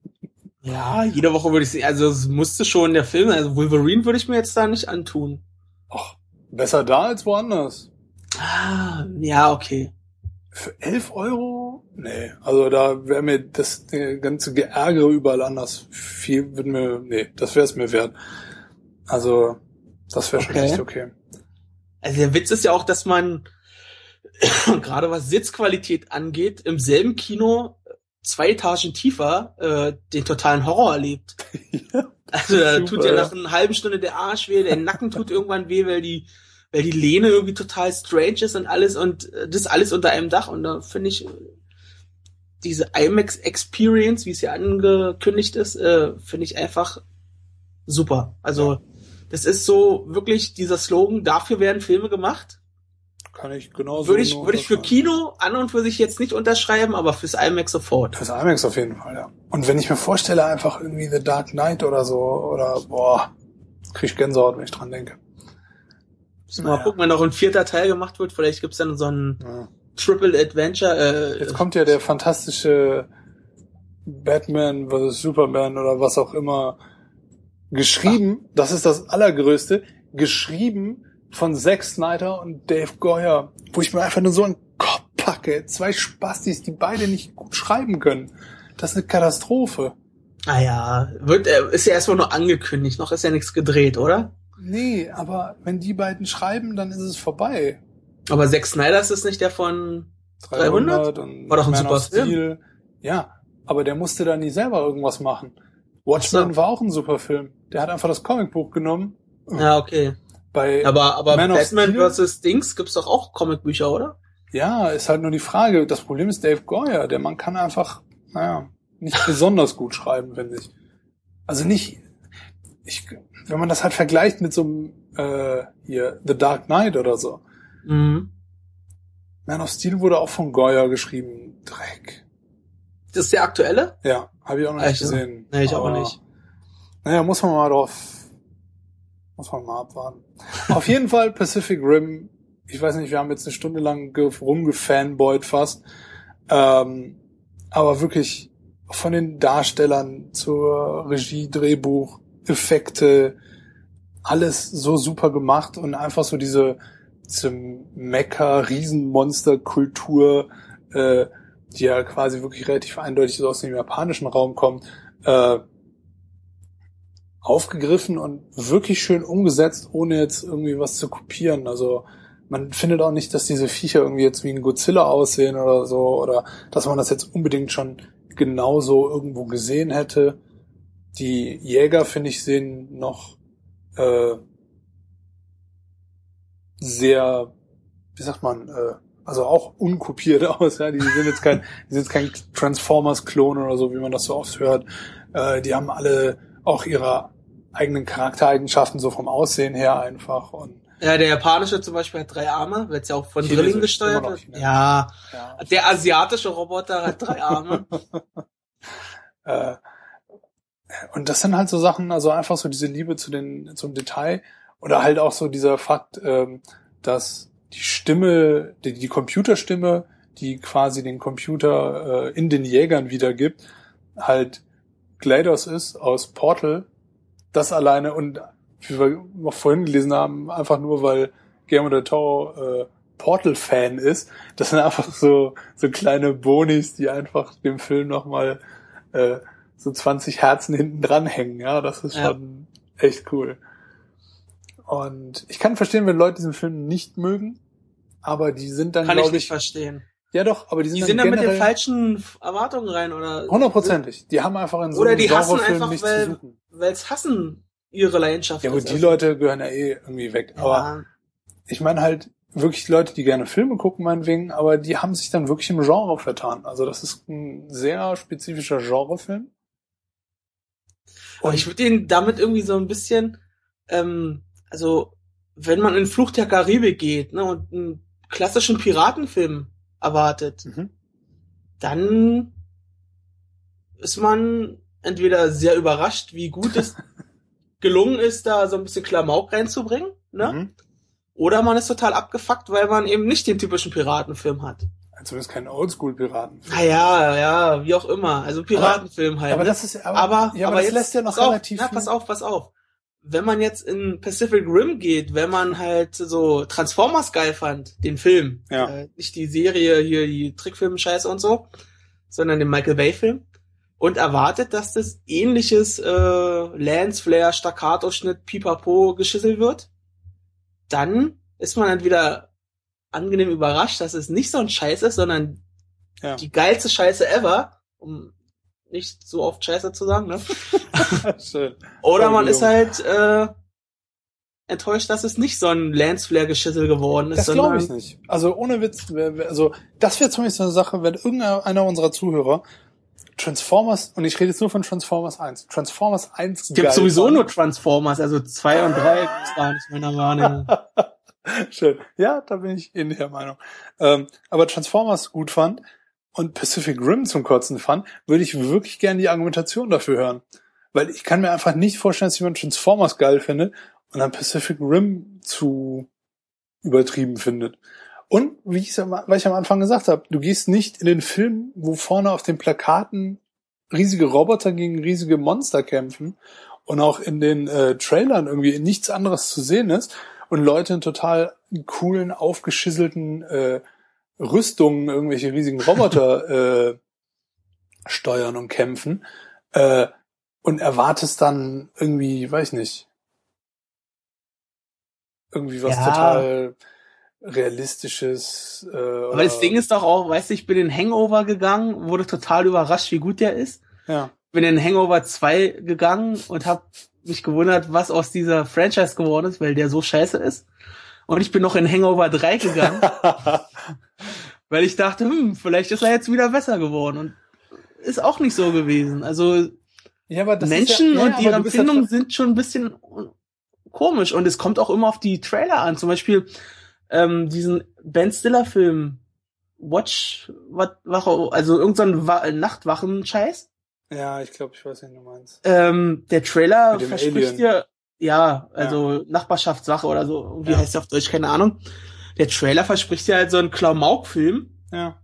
Ja, jede Woche würde ich sehen. Also es musste schon der Film, also Wolverine würde ich mir jetzt da nicht antun. Ach, besser da als woanders. Ah, ja, okay. Für 11 Euro? Nee, also da wäre mir das die ganze Geärgere überall anders viel, würde mir, nee, das wäre es mir wert. Also, das wäre schon Okay. echt okay. Also der Witz ist ja auch, dass man gerade was Sitzqualität angeht, im selben Kino zwei Etagen tiefer äh, den totalen Horror erlebt. Also da Super, tut ja ja. nach einer halben Stunde der Arsch weh, der Nacken tut irgendwann weh, weil die, weil die Lehne irgendwie total strange ist und alles und äh, das alles unter einem Dach. Und da finde ich diese IMAX Experience, wie es ja angekündigt ist, äh, finde ich einfach super. Also das ist so wirklich dieser Slogan, dafür werden Filme gemacht. kann ich genauso. Würde ich, würde ich für. Kino an und für sich jetzt nicht unterschreiben, aber fürs IMAX sofort. Fürs IMAX auf jeden Fall, ja. Und wenn ich mir vorstelle, einfach irgendwie The Dark Knight oder so, oder boah, krieg ich Gänsehaut, wenn ich dran denke. Wir Naja. Mal gucken, wenn noch ein vierter Teil gemacht wird, vielleicht gibt's dann so ein Ja. Triple Adventure. Äh, Jetzt kommt ja der fantastische Batman vs. Superman oder was auch immer geschrieben, das ist das Allergrößte, geschrieben von Zack Snyder und Dave Goyer, wo ich mir einfach nur so einen Kopf packe. Zwei Spastis, die beide nicht gut schreiben können. Das ist eine Katastrophe. ah ja, wird, äh, ist ja erstmal nur angekündigt, noch ist ja nichts gedreht, oder? Nee, aber wenn die beiden schreiben, dann ist es vorbei. Aber Zack Snyder ist es nicht der von 300? und War doch ein Man super Steel. Ja, aber der musste da nie selber irgendwas machen. Watchmen so. war auch ein super Film. Der hat einfach das Comicbuch genommen. Ja, okay. Bei Aber, aber Man of Batman vs. Dings gibt's doch auch Comicbücher, oder? ja, ist halt nur die Frage. Das Problem ist Dave Goyer. Der Mann kann einfach, naja, nicht besonders gut schreiben, finde ich. Also nicht, ich, wenn man das halt vergleicht mit so einem äh, hier The Dark Knight oder so. Mhm. Man of Steel wurde auch von Goyer geschrieben. Dreck. Das ist der aktuelle? Ja, habe ich auch noch nicht Echt? gesehen. Nee, ich auch Aber, nicht. Naja, muss man mal drauf, muss man mal abwarten. Auf jeden Fall Pacific Rim. Ich weiß nicht, wir haben jetzt eine Stunde lang ge- rumgefanboyt fast. Ähm, aber wirklich von den Darstellern zur Regie, Drehbuch, Effekte, alles so super gemacht und einfach so diese, diese Mecha-Riesenmonster-Kultur, äh, die ja quasi wirklich relativ eindeutig so aus dem japanischen Raum kommt, äh, aufgegriffen und wirklich schön umgesetzt, ohne jetzt irgendwie was zu kopieren. Also man findet auch nicht, dass diese Viecher irgendwie jetzt wie ein Godzilla aussehen oder so, oder dass man das jetzt unbedingt schon genauso irgendwo gesehen hätte. Die Jäger, finde ich, sehen noch äh, sehr, wie sagt man, äh, also auch unkopiert aus. Ja? Die sind jetzt kein, die sind jetzt kein Transformers-Klon oder so, wie man das so oft hört. Äh, die haben alle auch ihre eigenen Charaktereigenschaften so vom Aussehen her einfach und Ja, der japanische zum Beispiel hat drei Arme, wird ja auch von Chinesisch, Drilling gesteuert. Chinesisch. Ja, ja, der asiatische Roboter hat drei Arme. äh, und das sind halt so Sachen, also einfach so diese Liebe zu den zum Detail oder halt auch so dieser Fakt, ähm, dass die Stimme, die, die Computerstimme, die quasi den Computer äh, in den Jägern wiedergibt, halt GLaDOS ist aus Portal. Das alleine und wie wir noch vorhin gelesen haben, einfach nur weil Guillermo del Toro äh, Portal-Fan ist. Das sind einfach so so kleine Bonis, die einfach dem Film nochmal äh, so 20 Herzen hinten dran hängen. Ja, das ist Ja. schon echt cool. Und ich kann verstehen, wenn Leute diesen Film nicht mögen, aber die sind dann, Kann ich nicht ich, verstehen. ja doch, aber die sind Die dann sind dann mit den falschen Erwartungen rein, oder? hundertprozentig. Die haben einfach in so Oder einem einfach, nichts zu weil, suchen. weil's hassen ihre Leidenschaft. Ja gut, die Leute gehören ja eh irgendwie weg. Aber ja, ich meine halt wirklich Leute, die gerne Filme gucken, meinetwegen, aber die haben sich dann wirklich im Genre vertan. Also das ist ein sehr spezifischer Genrefilm. aber ich würde den damit irgendwie so ein bisschen, ähm, also wenn man in Flucht der Karibik geht, ne, und einen klassischen Piratenfilm erwartet, Mhm. dann ist man entweder sehr überrascht, wie gut es gelungen ist, da so ein bisschen Klamauk reinzubringen, ne? Mhm. Oder man ist total abgefuckt, weil man eben nicht den typischen Piratenfilm hat. Zumindest kein Oldschool-Piraten. Naja, ja, wie auch immer. Also Piratenfilm halt. Aber ne? das ist, aber, aber, ja, aber, aber das jetzt, lässt ja noch pass auf, relativ na, pass auf, pass auf. Wenn man jetzt in Pacific Rim geht, wenn man halt so Transformers geil fand, den Film, Ja. äh, nicht die Serie hier, die Trickfilm-Scheiße und so, sondern den Michael Bay-Film und erwartet, dass das ähnliches äh, Lance Flair, Staccato-Schnitt, Pipapo geschisselt wird, dann ist man entweder angenehm überrascht, dass es nicht so ein Scheiß ist, sondern Ja. die geilste Scheiße ever, um nicht so oft Scheiße zu sagen, ne? Schön. Oder man ist halt äh, enttäuscht, dass es nicht so ein Lance Flair Geschissel geworden ist, Das glaube ich nicht. Also ohne Witz, also das wäre zumindest so eine Sache, wenn irgendeiner unserer Zuhörer Transformers, und ich rede jetzt nur von Transformers 1, Transformers 1 es gibt sowieso nur Transformers, also zwei und drei gibt's gar nicht meiner Wahrnehmung. Schön. Ja, da bin ich in der Meinung. Ähm, aber Transformers gut fand und Pacific Rim zum Kotzen fand, würde ich wirklich gerne die Argumentation dafür hören. Weil ich kann mir einfach nicht vorstellen, dass jemand Transformers geil findet und dann Pacific Rim zu übertrieben findet. Und wie ich, weil ich am Anfang gesagt habe, du gehst nicht in den Film, wo vorne auf den Plakaten riesige Roboter gegen riesige Monster kämpfen und auch in den äh, Trailern irgendwie nichts anderes zu sehen ist und Leute in total coolen, aufgeschisselten äh, Rüstungen irgendwelche riesigen Roboter äh, steuern und kämpfen äh, und erwartest dann irgendwie, weiß nicht, irgendwie was Ja. total realistisches. Äh, Aber das Ding ist doch auch, weißt du, ich bin in Hangover gegangen, wurde total überrascht, wie gut der ist. ja, Bin in Hangover 2 gegangen und habe mich gewundert, was aus dieser Franchise geworden ist, weil der so scheiße ist. Und ich bin noch in Hangover 3 gegangen, weil ich dachte, hm, vielleicht ist er jetzt wieder besser geworden. Und ist auch nicht so gewesen. Also ja, Menschen ja, ja, und ihre Empfindungen tro- sind schon ein bisschen komisch und es kommt auch immer auf die Trailer an. Zum Beispiel ähm, diesen Ben Stiller Film Watch Wat- Wache, also irgendein Wa Nachtwachen-Scheiß. Ja, ich glaube, ich weiß nicht, du meinst. Ähm, der Trailer verspricht Alien. dir, ja, also Nachbarschaftswache oder so, wie heißt der auf Deutsch, keine Ahnung. Der Trailer verspricht dir halt so einen Klamauk-Film. Ja.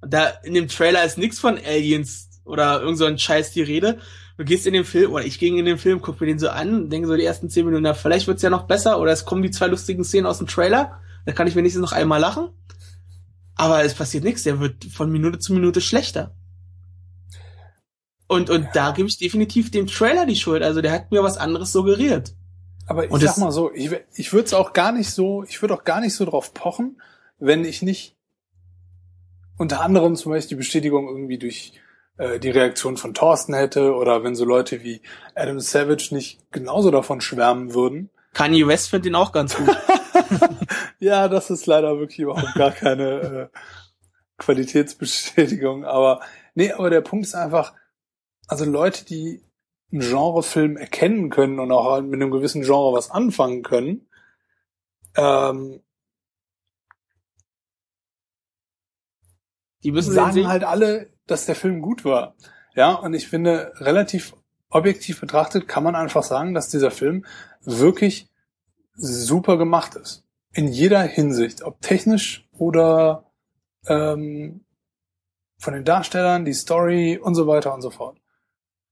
Da in dem Trailer ist nichts von Aliens oder irgend so ein Scheiß die Rede. Du gehst in den Film, oder ich ging in den Film, guck mir den so an, denke so die ersten zehn Minuten, na, vielleicht wird's ja noch besser, oder es kommen die zwei lustigen Szenen aus dem Trailer, da kann ich wenigstens noch einmal lachen. Aber es passiert nichts, der wird von Minute zu Minute schlechter. Und, und da gebe ich definitiv dem Trailer die Schuld. Also der hat mir was anderes suggeriert. Aber ich Und sag mal so, ich, ich würde es auch gar nicht so, ich würde auch gar nicht so drauf pochen, wenn ich nicht unter anderem zum Beispiel die Bestätigung irgendwie durch äh, die Reaktion von Thorsten hätte oder wenn so Leute wie Adam Savage nicht genauso davon schwärmen würden. Kanye West findet ihn auch ganz gut. Ja, das ist leider wirklich überhaupt gar keine äh, Qualitätsbestätigung. Aber nee, aber der Punkt ist einfach, also Leute, die einen Genrefilm erkennen können und auch mit einem gewissen Genre was anfangen können, ähm, Die müssen sagen halt alle, dass der Film gut war. Ja, und ich finde, relativ objektiv betrachtet kann man einfach sagen, dass dieser Film wirklich super gemacht ist. In jeder Hinsicht, ob technisch oder ähm, von den Darstellern, die Story und so weiter und so fort.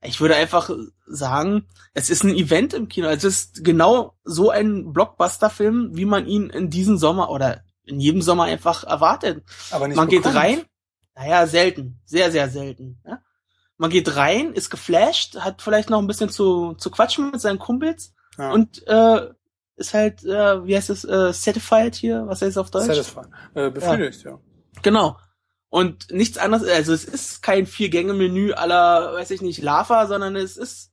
Ich würde einfach sagen, es ist ein Event im Kino. Es ist genau so ein Blockbuster-Film, wie man ihn in diesem Sommer oder in jedem Sommer einfach erwartet. Aber nicht man geht bekommt. rein, naja, selten, sehr, sehr selten. Ja? Man geht rein, ist geflasht, hat vielleicht noch ein bisschen zu, zu quatschen mit seinen Kumpels Ja. und äh, ist halt, äh, wie heißt es, äh, satisfied hier, was heißt es auf Deutsch? Satisfied. Äh, befriedigt, ja. Genau. Und nichts anderes, also es ist kein Vier-Gänge-Menü aller, weiß ich nicht, Lava, sondern es ist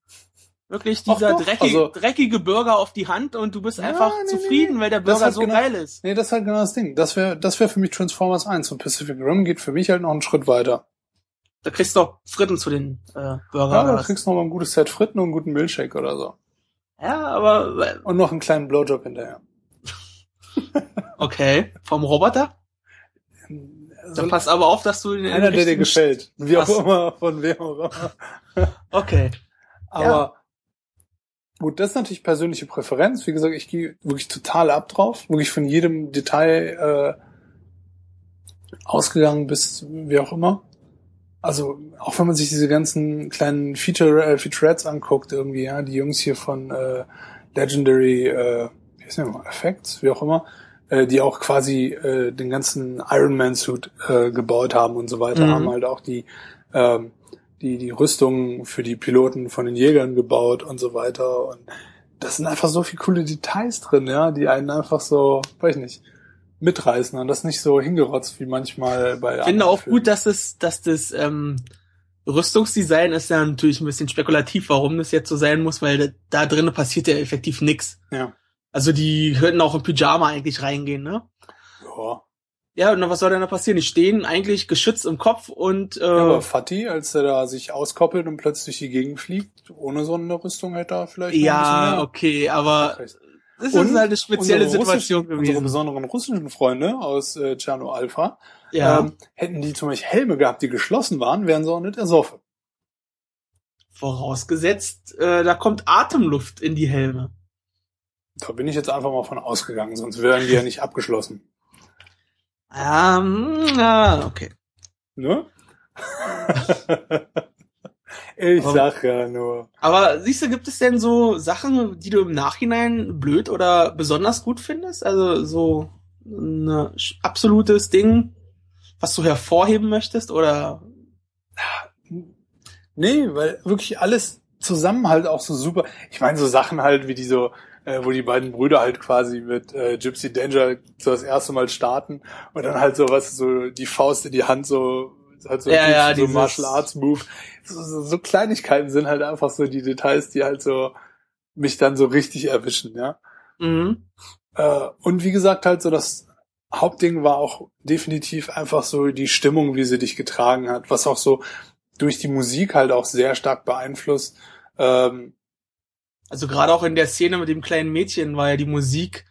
wirklich dieser doch, dreckige, also- dreckige Burger auf die Hand und du bist Ja, einfach nee, zufrieden, nee. weil der Burger so genau- geil ist. Nee, das ist halt genau das Ding. Das wäre das wäre für mich Transformers 1 und Pacific Rim geht für mich halt noch einen Schritt weiter. Da kriegst du auch Fritten zu den äh, Burger. Ja, da kriegst du noch mal ein gutes Set Fritten und einen guten Milkshake oder so. ja, aber äh, Und noch einen kleinen Blowjob hinterher. okay, vom Roboter. Dann pass aber auf, dass du den einer, der dir gefällt. Wie auch immer, von wem auch immer. Okay. Aber gut, das ist natürlich persönliche Präferenz. Wie gesagt, ich gehe wirklich total ab drauf. Wirklich von jedem Detail äh, ausgegangen bis wie auch immer. Also auch wenn man sich diese ganzen kleinen Feature, äh, Featurettes anguckt, irgendwie, ja, die Jungs hier von äh, Legendary, äh, wie heißt denn, Effects, wie auch immer, äh, die auch quasi äh, den ganzen Iron Man Suit äh, gebaut haben und so weiter, Mhm. haben halt auch die ähm, die die Rüstungen für die Piloten von den Jägern gebaut und so weiter und das sind einfach so viele coole Details drin, ja, die einen einfach so, weiß ich nicht, mitreißen und das nicht so hingerotzt wie manchmal bei Ich finde auch Filmen. gut, dass es, dass das ähm, Rüstungsdesign ist ja natürlich ein bisschen spekulativ, warum das jetzt so sein muss, weil da, da drinnen passiert ja effektiv nix. Ja. Also die könnten auch im Pyjama eigentlich reingehen, ne? Ja. Ja, und was soll denn da passieren? Die stehen eigentlich geschützt im Kopf und äh, Ja, aber Fatih, als er da sich auskoppelt und plötzlich die Gegend fliegt, ohne so eine Rüstung hätte er vielleicht ja, okay, aber das ist halt eine spezielle Situation russischen- Unsere gewesen. besonderen russischen Freunde aus äh, Tscherno Alpha, Ja. ähm, hätten die zum Beispiel Helme gehabt, die geschlossen waren, wären sie auch nicht ersoffen. Vorausgesetzt, äh, da kommt Atemluft in die Helme. Da bin ich jetzt einfach mal von ausgegangen, sonst wären die ja nicht abgeschlossen. Ähm, ah, okay. Ne? ich Aber- sag ja nur. Aber siehst du, gibt es denn so Sachen, die du im Nachhinein blöd oder besonders gut findest? Also so ein absolutes Ding, was du hervorheben möchtest oder? Nee, weil wirklich alles zusammen halt auch so super. Ich meine, so Sachen halt wie die so, äh, wo die beiden Brüder halt quasi mit äh, Gypsy Danger so das erste Mal starten und dann halt so was, so die Faust in die Hand, so halt so, Ja, ja, so dieses- Martial Arts Move. So, so, so Kleinigkeiten sind halt einfach so die Details, die halt so mich dann so richtig erwischen, ja. Mhm. Äh, und wie gesagt, halt so das Hauptding war auch definitiv einfach so die Stimmung, wie sie dich getragen hat, was auch so durch die Musik halt auch sehr stark beeinflusst. Ähm, Also gerade auch in der Szene mit dem kleinen Mädchen war ja die Musik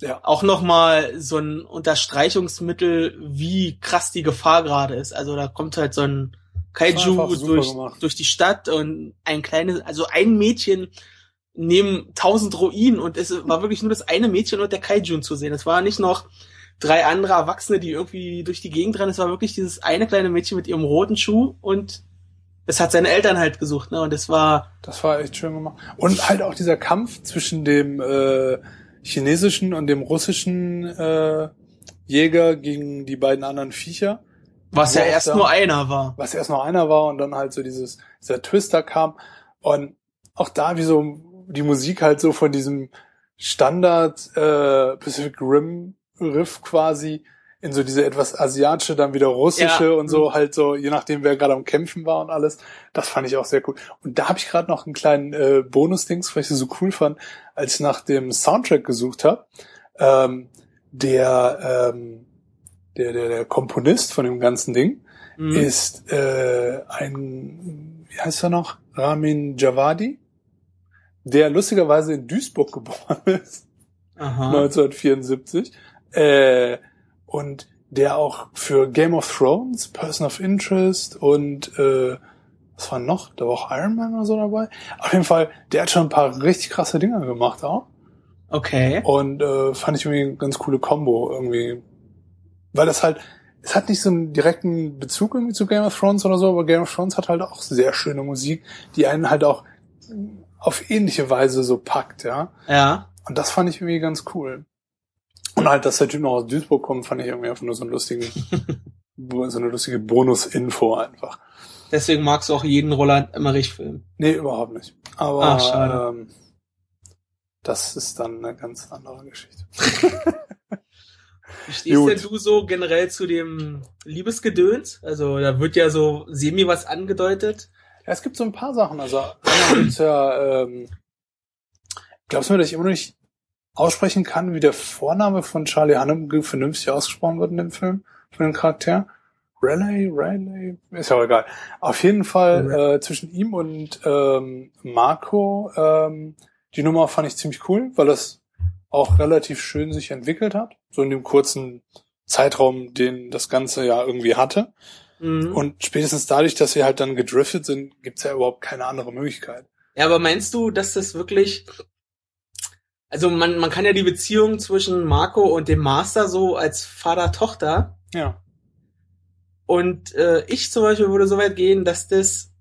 Ja. auch nochmal so ein Unterstreichungsmittel, wie krass die Gefahr gerade ist. Also da kommt halt so ein Kaiju durch, gemacht. durch die Stadt und ein kleines, also ein Mädchen neben tausend Ruinen und es war wirklich nur das eine Mädchen und der Kaiju zu sehen. Es war nicht noch drei andere Erwachsene, die irgendwie durch die Gegend rennen. Es war wirklich dieses eine kleine Mädchen mit ihrem roten Schuh und es hat seine Eltern halt gesucht, ne? Und es war, das war echt schön gemacht. Und halt auch dieser Kampf zwischen dem äh, chinesischen und dem russischen äh, Jäger gegen die beiden anderen Viecher. was ja erst da- nur einer war. was erst noch einer war und dann halt so dieses, dieser Twister kam. Und auch da, wie so die Musik halt so von diesem Standard äh, Pacific Rim Riff quasi in so diese etwas asiatische, dann wieder russische Ja. und so halt so, je nachdem wer gerade am Kämpfen war und alles. Das fand ich auch sehr cool. Und da habe ich gerade noch einen kleinen äh, Bonus-Dings, weil ich sie so cool fand, als ich nach dem Soundtrack gesucht habe. Ähm, der, ähm, der, der, der Komponist von dem ganzen Ding, Mhm. ist äh, ein, wie heißt er noch? Ramin Javadi, der lustigerweise in Duisburg geboren ist, Aha. 1974, äh, und der auch für Game of Thrones, Person of Interest und äh, was war noch? Da war auch Iron Man oder so dabei. Auf jeden Fall, der hat schon ein paar richtig krasse Dinger gemacht auch. Okay. Und äh, fand ich irgendwie eine ganz coole Combo irgendwie. Weil das halt, es hat nicht so einen direkten Bezug irgendwie zu Game of Thrones oder so, aber Game of Thrones hat halt auch sehr schöne Musik, die einen halt auch auf ähnliche Weise so packt, ja. Ja. Und das fand ich irgendwie ganz cool. Und halt, dass der Typ noch aus Duisburg kommt, fand ich irgendwie einfach nur so einen lustigen, so eine lustige Bonus-Info einfach. Deswegen magst du auch jeden Roland Emmerich-Film. Nee, überhaupt nicht. Aber Ach, schade. ähm, das ist dann eine ganz andere Geschichte. Wie stehst Gut. denn du so generell zu dem Liebesgedöns? Also da wird ja so semi was angedeutet. Ja, es gibt so ein paar Sachen. Also einmal gibt's ja, ähm, glaubst du mir, dass ich immer noch nicht aussprechen kann, wie der Vorname von Charlie Hunnam vernünftig ausgesprochen wird in dem Film, von dem Charakter? Raleigh, Raleigh, ist ja auch egal. Auf jeden Fall äh, zwischen ihm und ähm, Marco, ähm, die Nummer fand ich ziemlich cool, weil das auch relativ schön sich entwickelt hat, so in dem kurzen Zeitraum, den das Ganze ja irgendwie hatte. Mhm. Und spätestens dadurch, dass sie halt dann gedriftet sind, gibt's ja überhaupt keine andere Möglichkeit. Ja, aber meinst du, dass das wirklich, also man, man kann ja die Beziehung zwischen Marco und dem Master so als Vater-Tochter Ja. und äh, ich zum Beispiel würde so weit gehen, dass das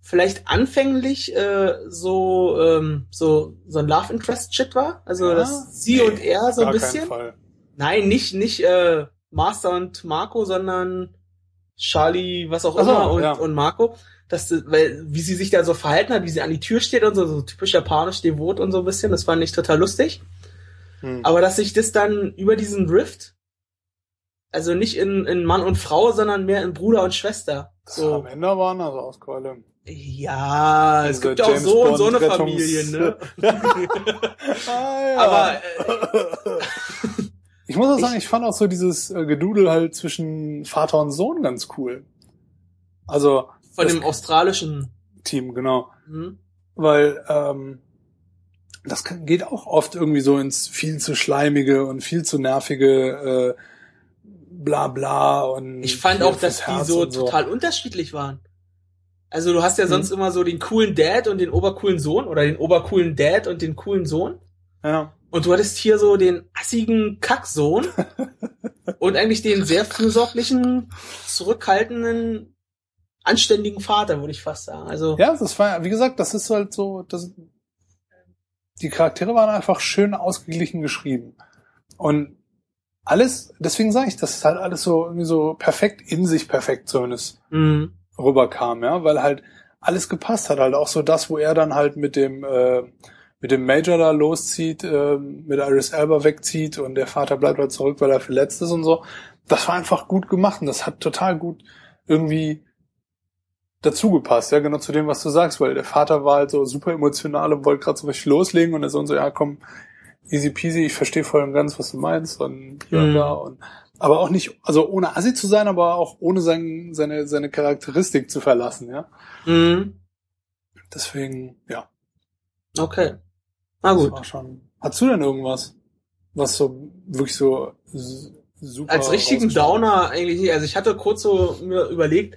vielleicht anfänglich äh, so ähm, so so ein Love Interest Shit war, also Ja? dass sie und er so ein bisschen. Fall. Nein, nicht nicht äh, Master und Marco, sondern Charlie, was auch so, immer und, ja. und Marco, dass das- weil wie sie sich da so verhalten hat, wie sie an die Tür steht und so, so typisch japanisch devot und so ein bisschen, das fand ich total lustig. Hm. Aber dass sich das dann über diesen Rift, also nicht in, in Mann und Frau, sondern mehr in Bruder und Schwester. War am So, Ende waren also Auskeule. ja, es gibt ja auch so und so Bond eine Rettungs- Familie, ne? ah, ja. Aber äh, ich muss auch sagen, ich- ich fand auch so dieses äh, Gedudel halt zwischen Vater und Sohn ganz cool. Also von das dem australischen, Team, genau. hm? Weil ähm, das kann, geht auch oft irgendwie so ins viel zu schleimige und viel zu nervige äh, bla bla und Ich fand auch, dass fürs die Herz so und total unterschiedlich waren. Also du hast ja Mhm. sonst immer so den coolen Dad und den obercoolen Sohn oder den obercoolen Dad und den coolen Sohn. Ja. Und du hattest hier so den assigen Kacksohn und eigentlich den sehr fürsorglichen, zurückhaltenden, anständigen Vater, würde ich fast sagen. Also ja, das war, wie gesagt, das ist halt so, das, die Charaktere waren einfach schön ausgeglichen geschrieben. Und alles, deswegen sage ich, das ist halt alles so, irgendwie so perfekt in sich perfekt zumindest mh, rüberkam, ja, weil halt alles gepasst hat, halt auch so das, wo er dann halt mit dem, äh, mit dem Major da loszieht, äh, mit Iris Elba wegzieht und der Vater bleibt halt zurück, weil er verletzt ist und so. Das war einfach gut gemacht und das hat total gut irgendwie dazu gepasst, ja, genau zu dem, was du sagst, weil der Vater war halt so super emotional und wollte gerade so richtig loslegen und der Sohn so, ja komm, easy peasy, ich verstehe voll und ganz, was du meinst und hier und Mhm. da und aber auch nicht, also ohne Assi zu sein, aber auch ohne sein, seine, seine Charakteristik zu verlassen, ja. mh, Deswegen, ja. okay. Na gut. war schon. Hast du denn irgendwas, was so wirklich so super Als richtigen Downer eigentlich nicht. Also ich hatte kurz so mir überlegt,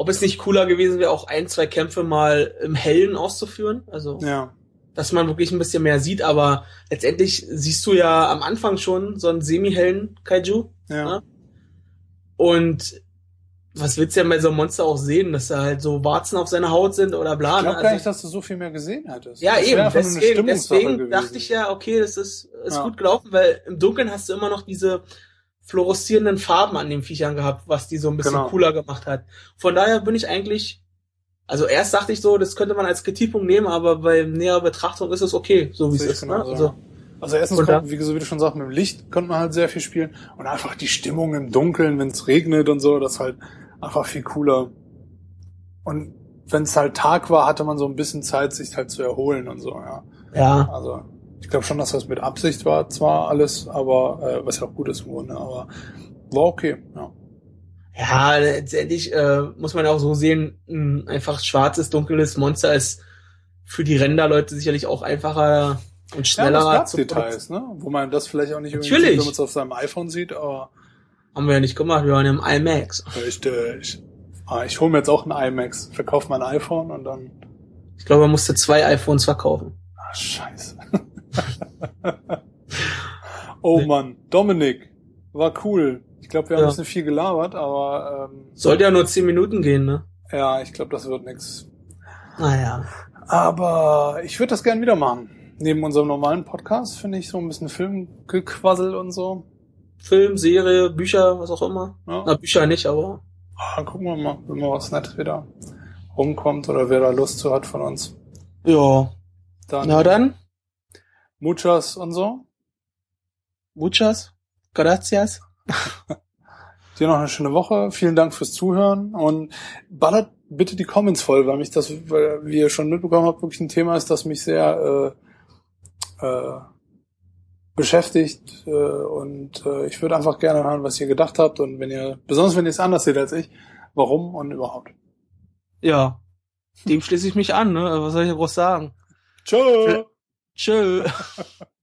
ob es nicht cooler gewesen wäre, auch ein, zwei Kämpfe mal im Hellen auszuführen. Also? Ja. dass man wirklich ein bisschen mehr sieht, aber letztendlich siehst du ja am Anfang schon so einen semi-hellen Kaiju. Ja. Ja. Und was willst du ja bei so einem Monster auch sehen, dass da halt so Warzen auf seiner Haut sind oder bla. Ich ne? glaube gar nicht, Also, dass du so viel mehr gesehen hättest. ja, Das eben. Deswegen, deswegen gewesen. dachte ich ja, okay, das ist, ist Ja. gut gelaufen, weil im Dunkeln hast du immer noch diese fluoreszierenden Farben an den Viechern gehabt, was die so ein bisschen Genau. cooler gemacht hat. Von daher bin ich eigentlich, also erst dachte ich so, das könnte man als Kritikpunkt nehmen, aber bei näherer Betrachtung ist es okay, so wie es ist. genauso, Ne? Also, Also erstens, kommt, wie, so wie du schon sagst, mit dem Licht konnte man halt sehr viel spielen und einfach die Stimmung im Dunkeln, wenn es regnet und so, das ist halt einfach viel cooler. Und wenn es halt Tag war, hatte man so ein bisschen Zeit, sich halt zu erholen und so, ja. ja. Also ich glaube schon, dass das mit Absicht war, zwar alles, aber äh, was ja auch gut ist im Grunde, aber war okay, ja. Ja, letztendlich äh, muss man auch so sehen, ein einfach schwarzes, dunkles Monster ist für die Render-Leute sicherlich auch einfacher und Ja, schneller es gab zu Details, ne? Wo man das vielleicht auch nicht irgendwie Natürlich. sieht, wenn man es auf seinem iPhone sieht, aber Haben wir ja nicht gemacht, wir waren im IMAX. ich, äh, ah, ich hole mir jetzt auch ein iMac, verkaufe mein iPhone und dann. Ich glaube, man musste zwei iPhones verkaufen. Ah, scheiße. oh. Mann, Dominik, war cool. Ich glaube, wir haben Ja. ein bisschen viel gelabert, aber ähm, Sollte ja nur zehn Minuten gehen, ne? ja, ich glaube, das wird nix. Naja. Aber ich würde das gern wieder machen. Neben unserem normalen Podcast finde ich so ein bisschen Filmgequassel und so. Film, Serie, Bücher, was auch immer. Ja. Na, Bücher nicht, aber. Ah, gucken wir mal, wenn mal was Nettes wieder rumkommt oder wer da Lust zu hat von uns. Ja. Dann, Na dann, Muchas und so. muchas, gracias. Dir noch eine schöne Woche. Vielen Dank fürs Zuhören und ballert bitte die Comments voll, weil mich das, weil, wie ihr schon mitbekommen habt, wirklich ein Thema ist, das mich sehr äh, äh, beschäftigt äh, und äh, ich würde einfach gerne hören, was ihr gedacht habt und wenn ihr, besonders wenn ihr es anders seht als ich, warum und überhaupt. Ja. Dem schließe ich mich an, ne? Was soll ich ja groß sagen? Tschö! Tschö.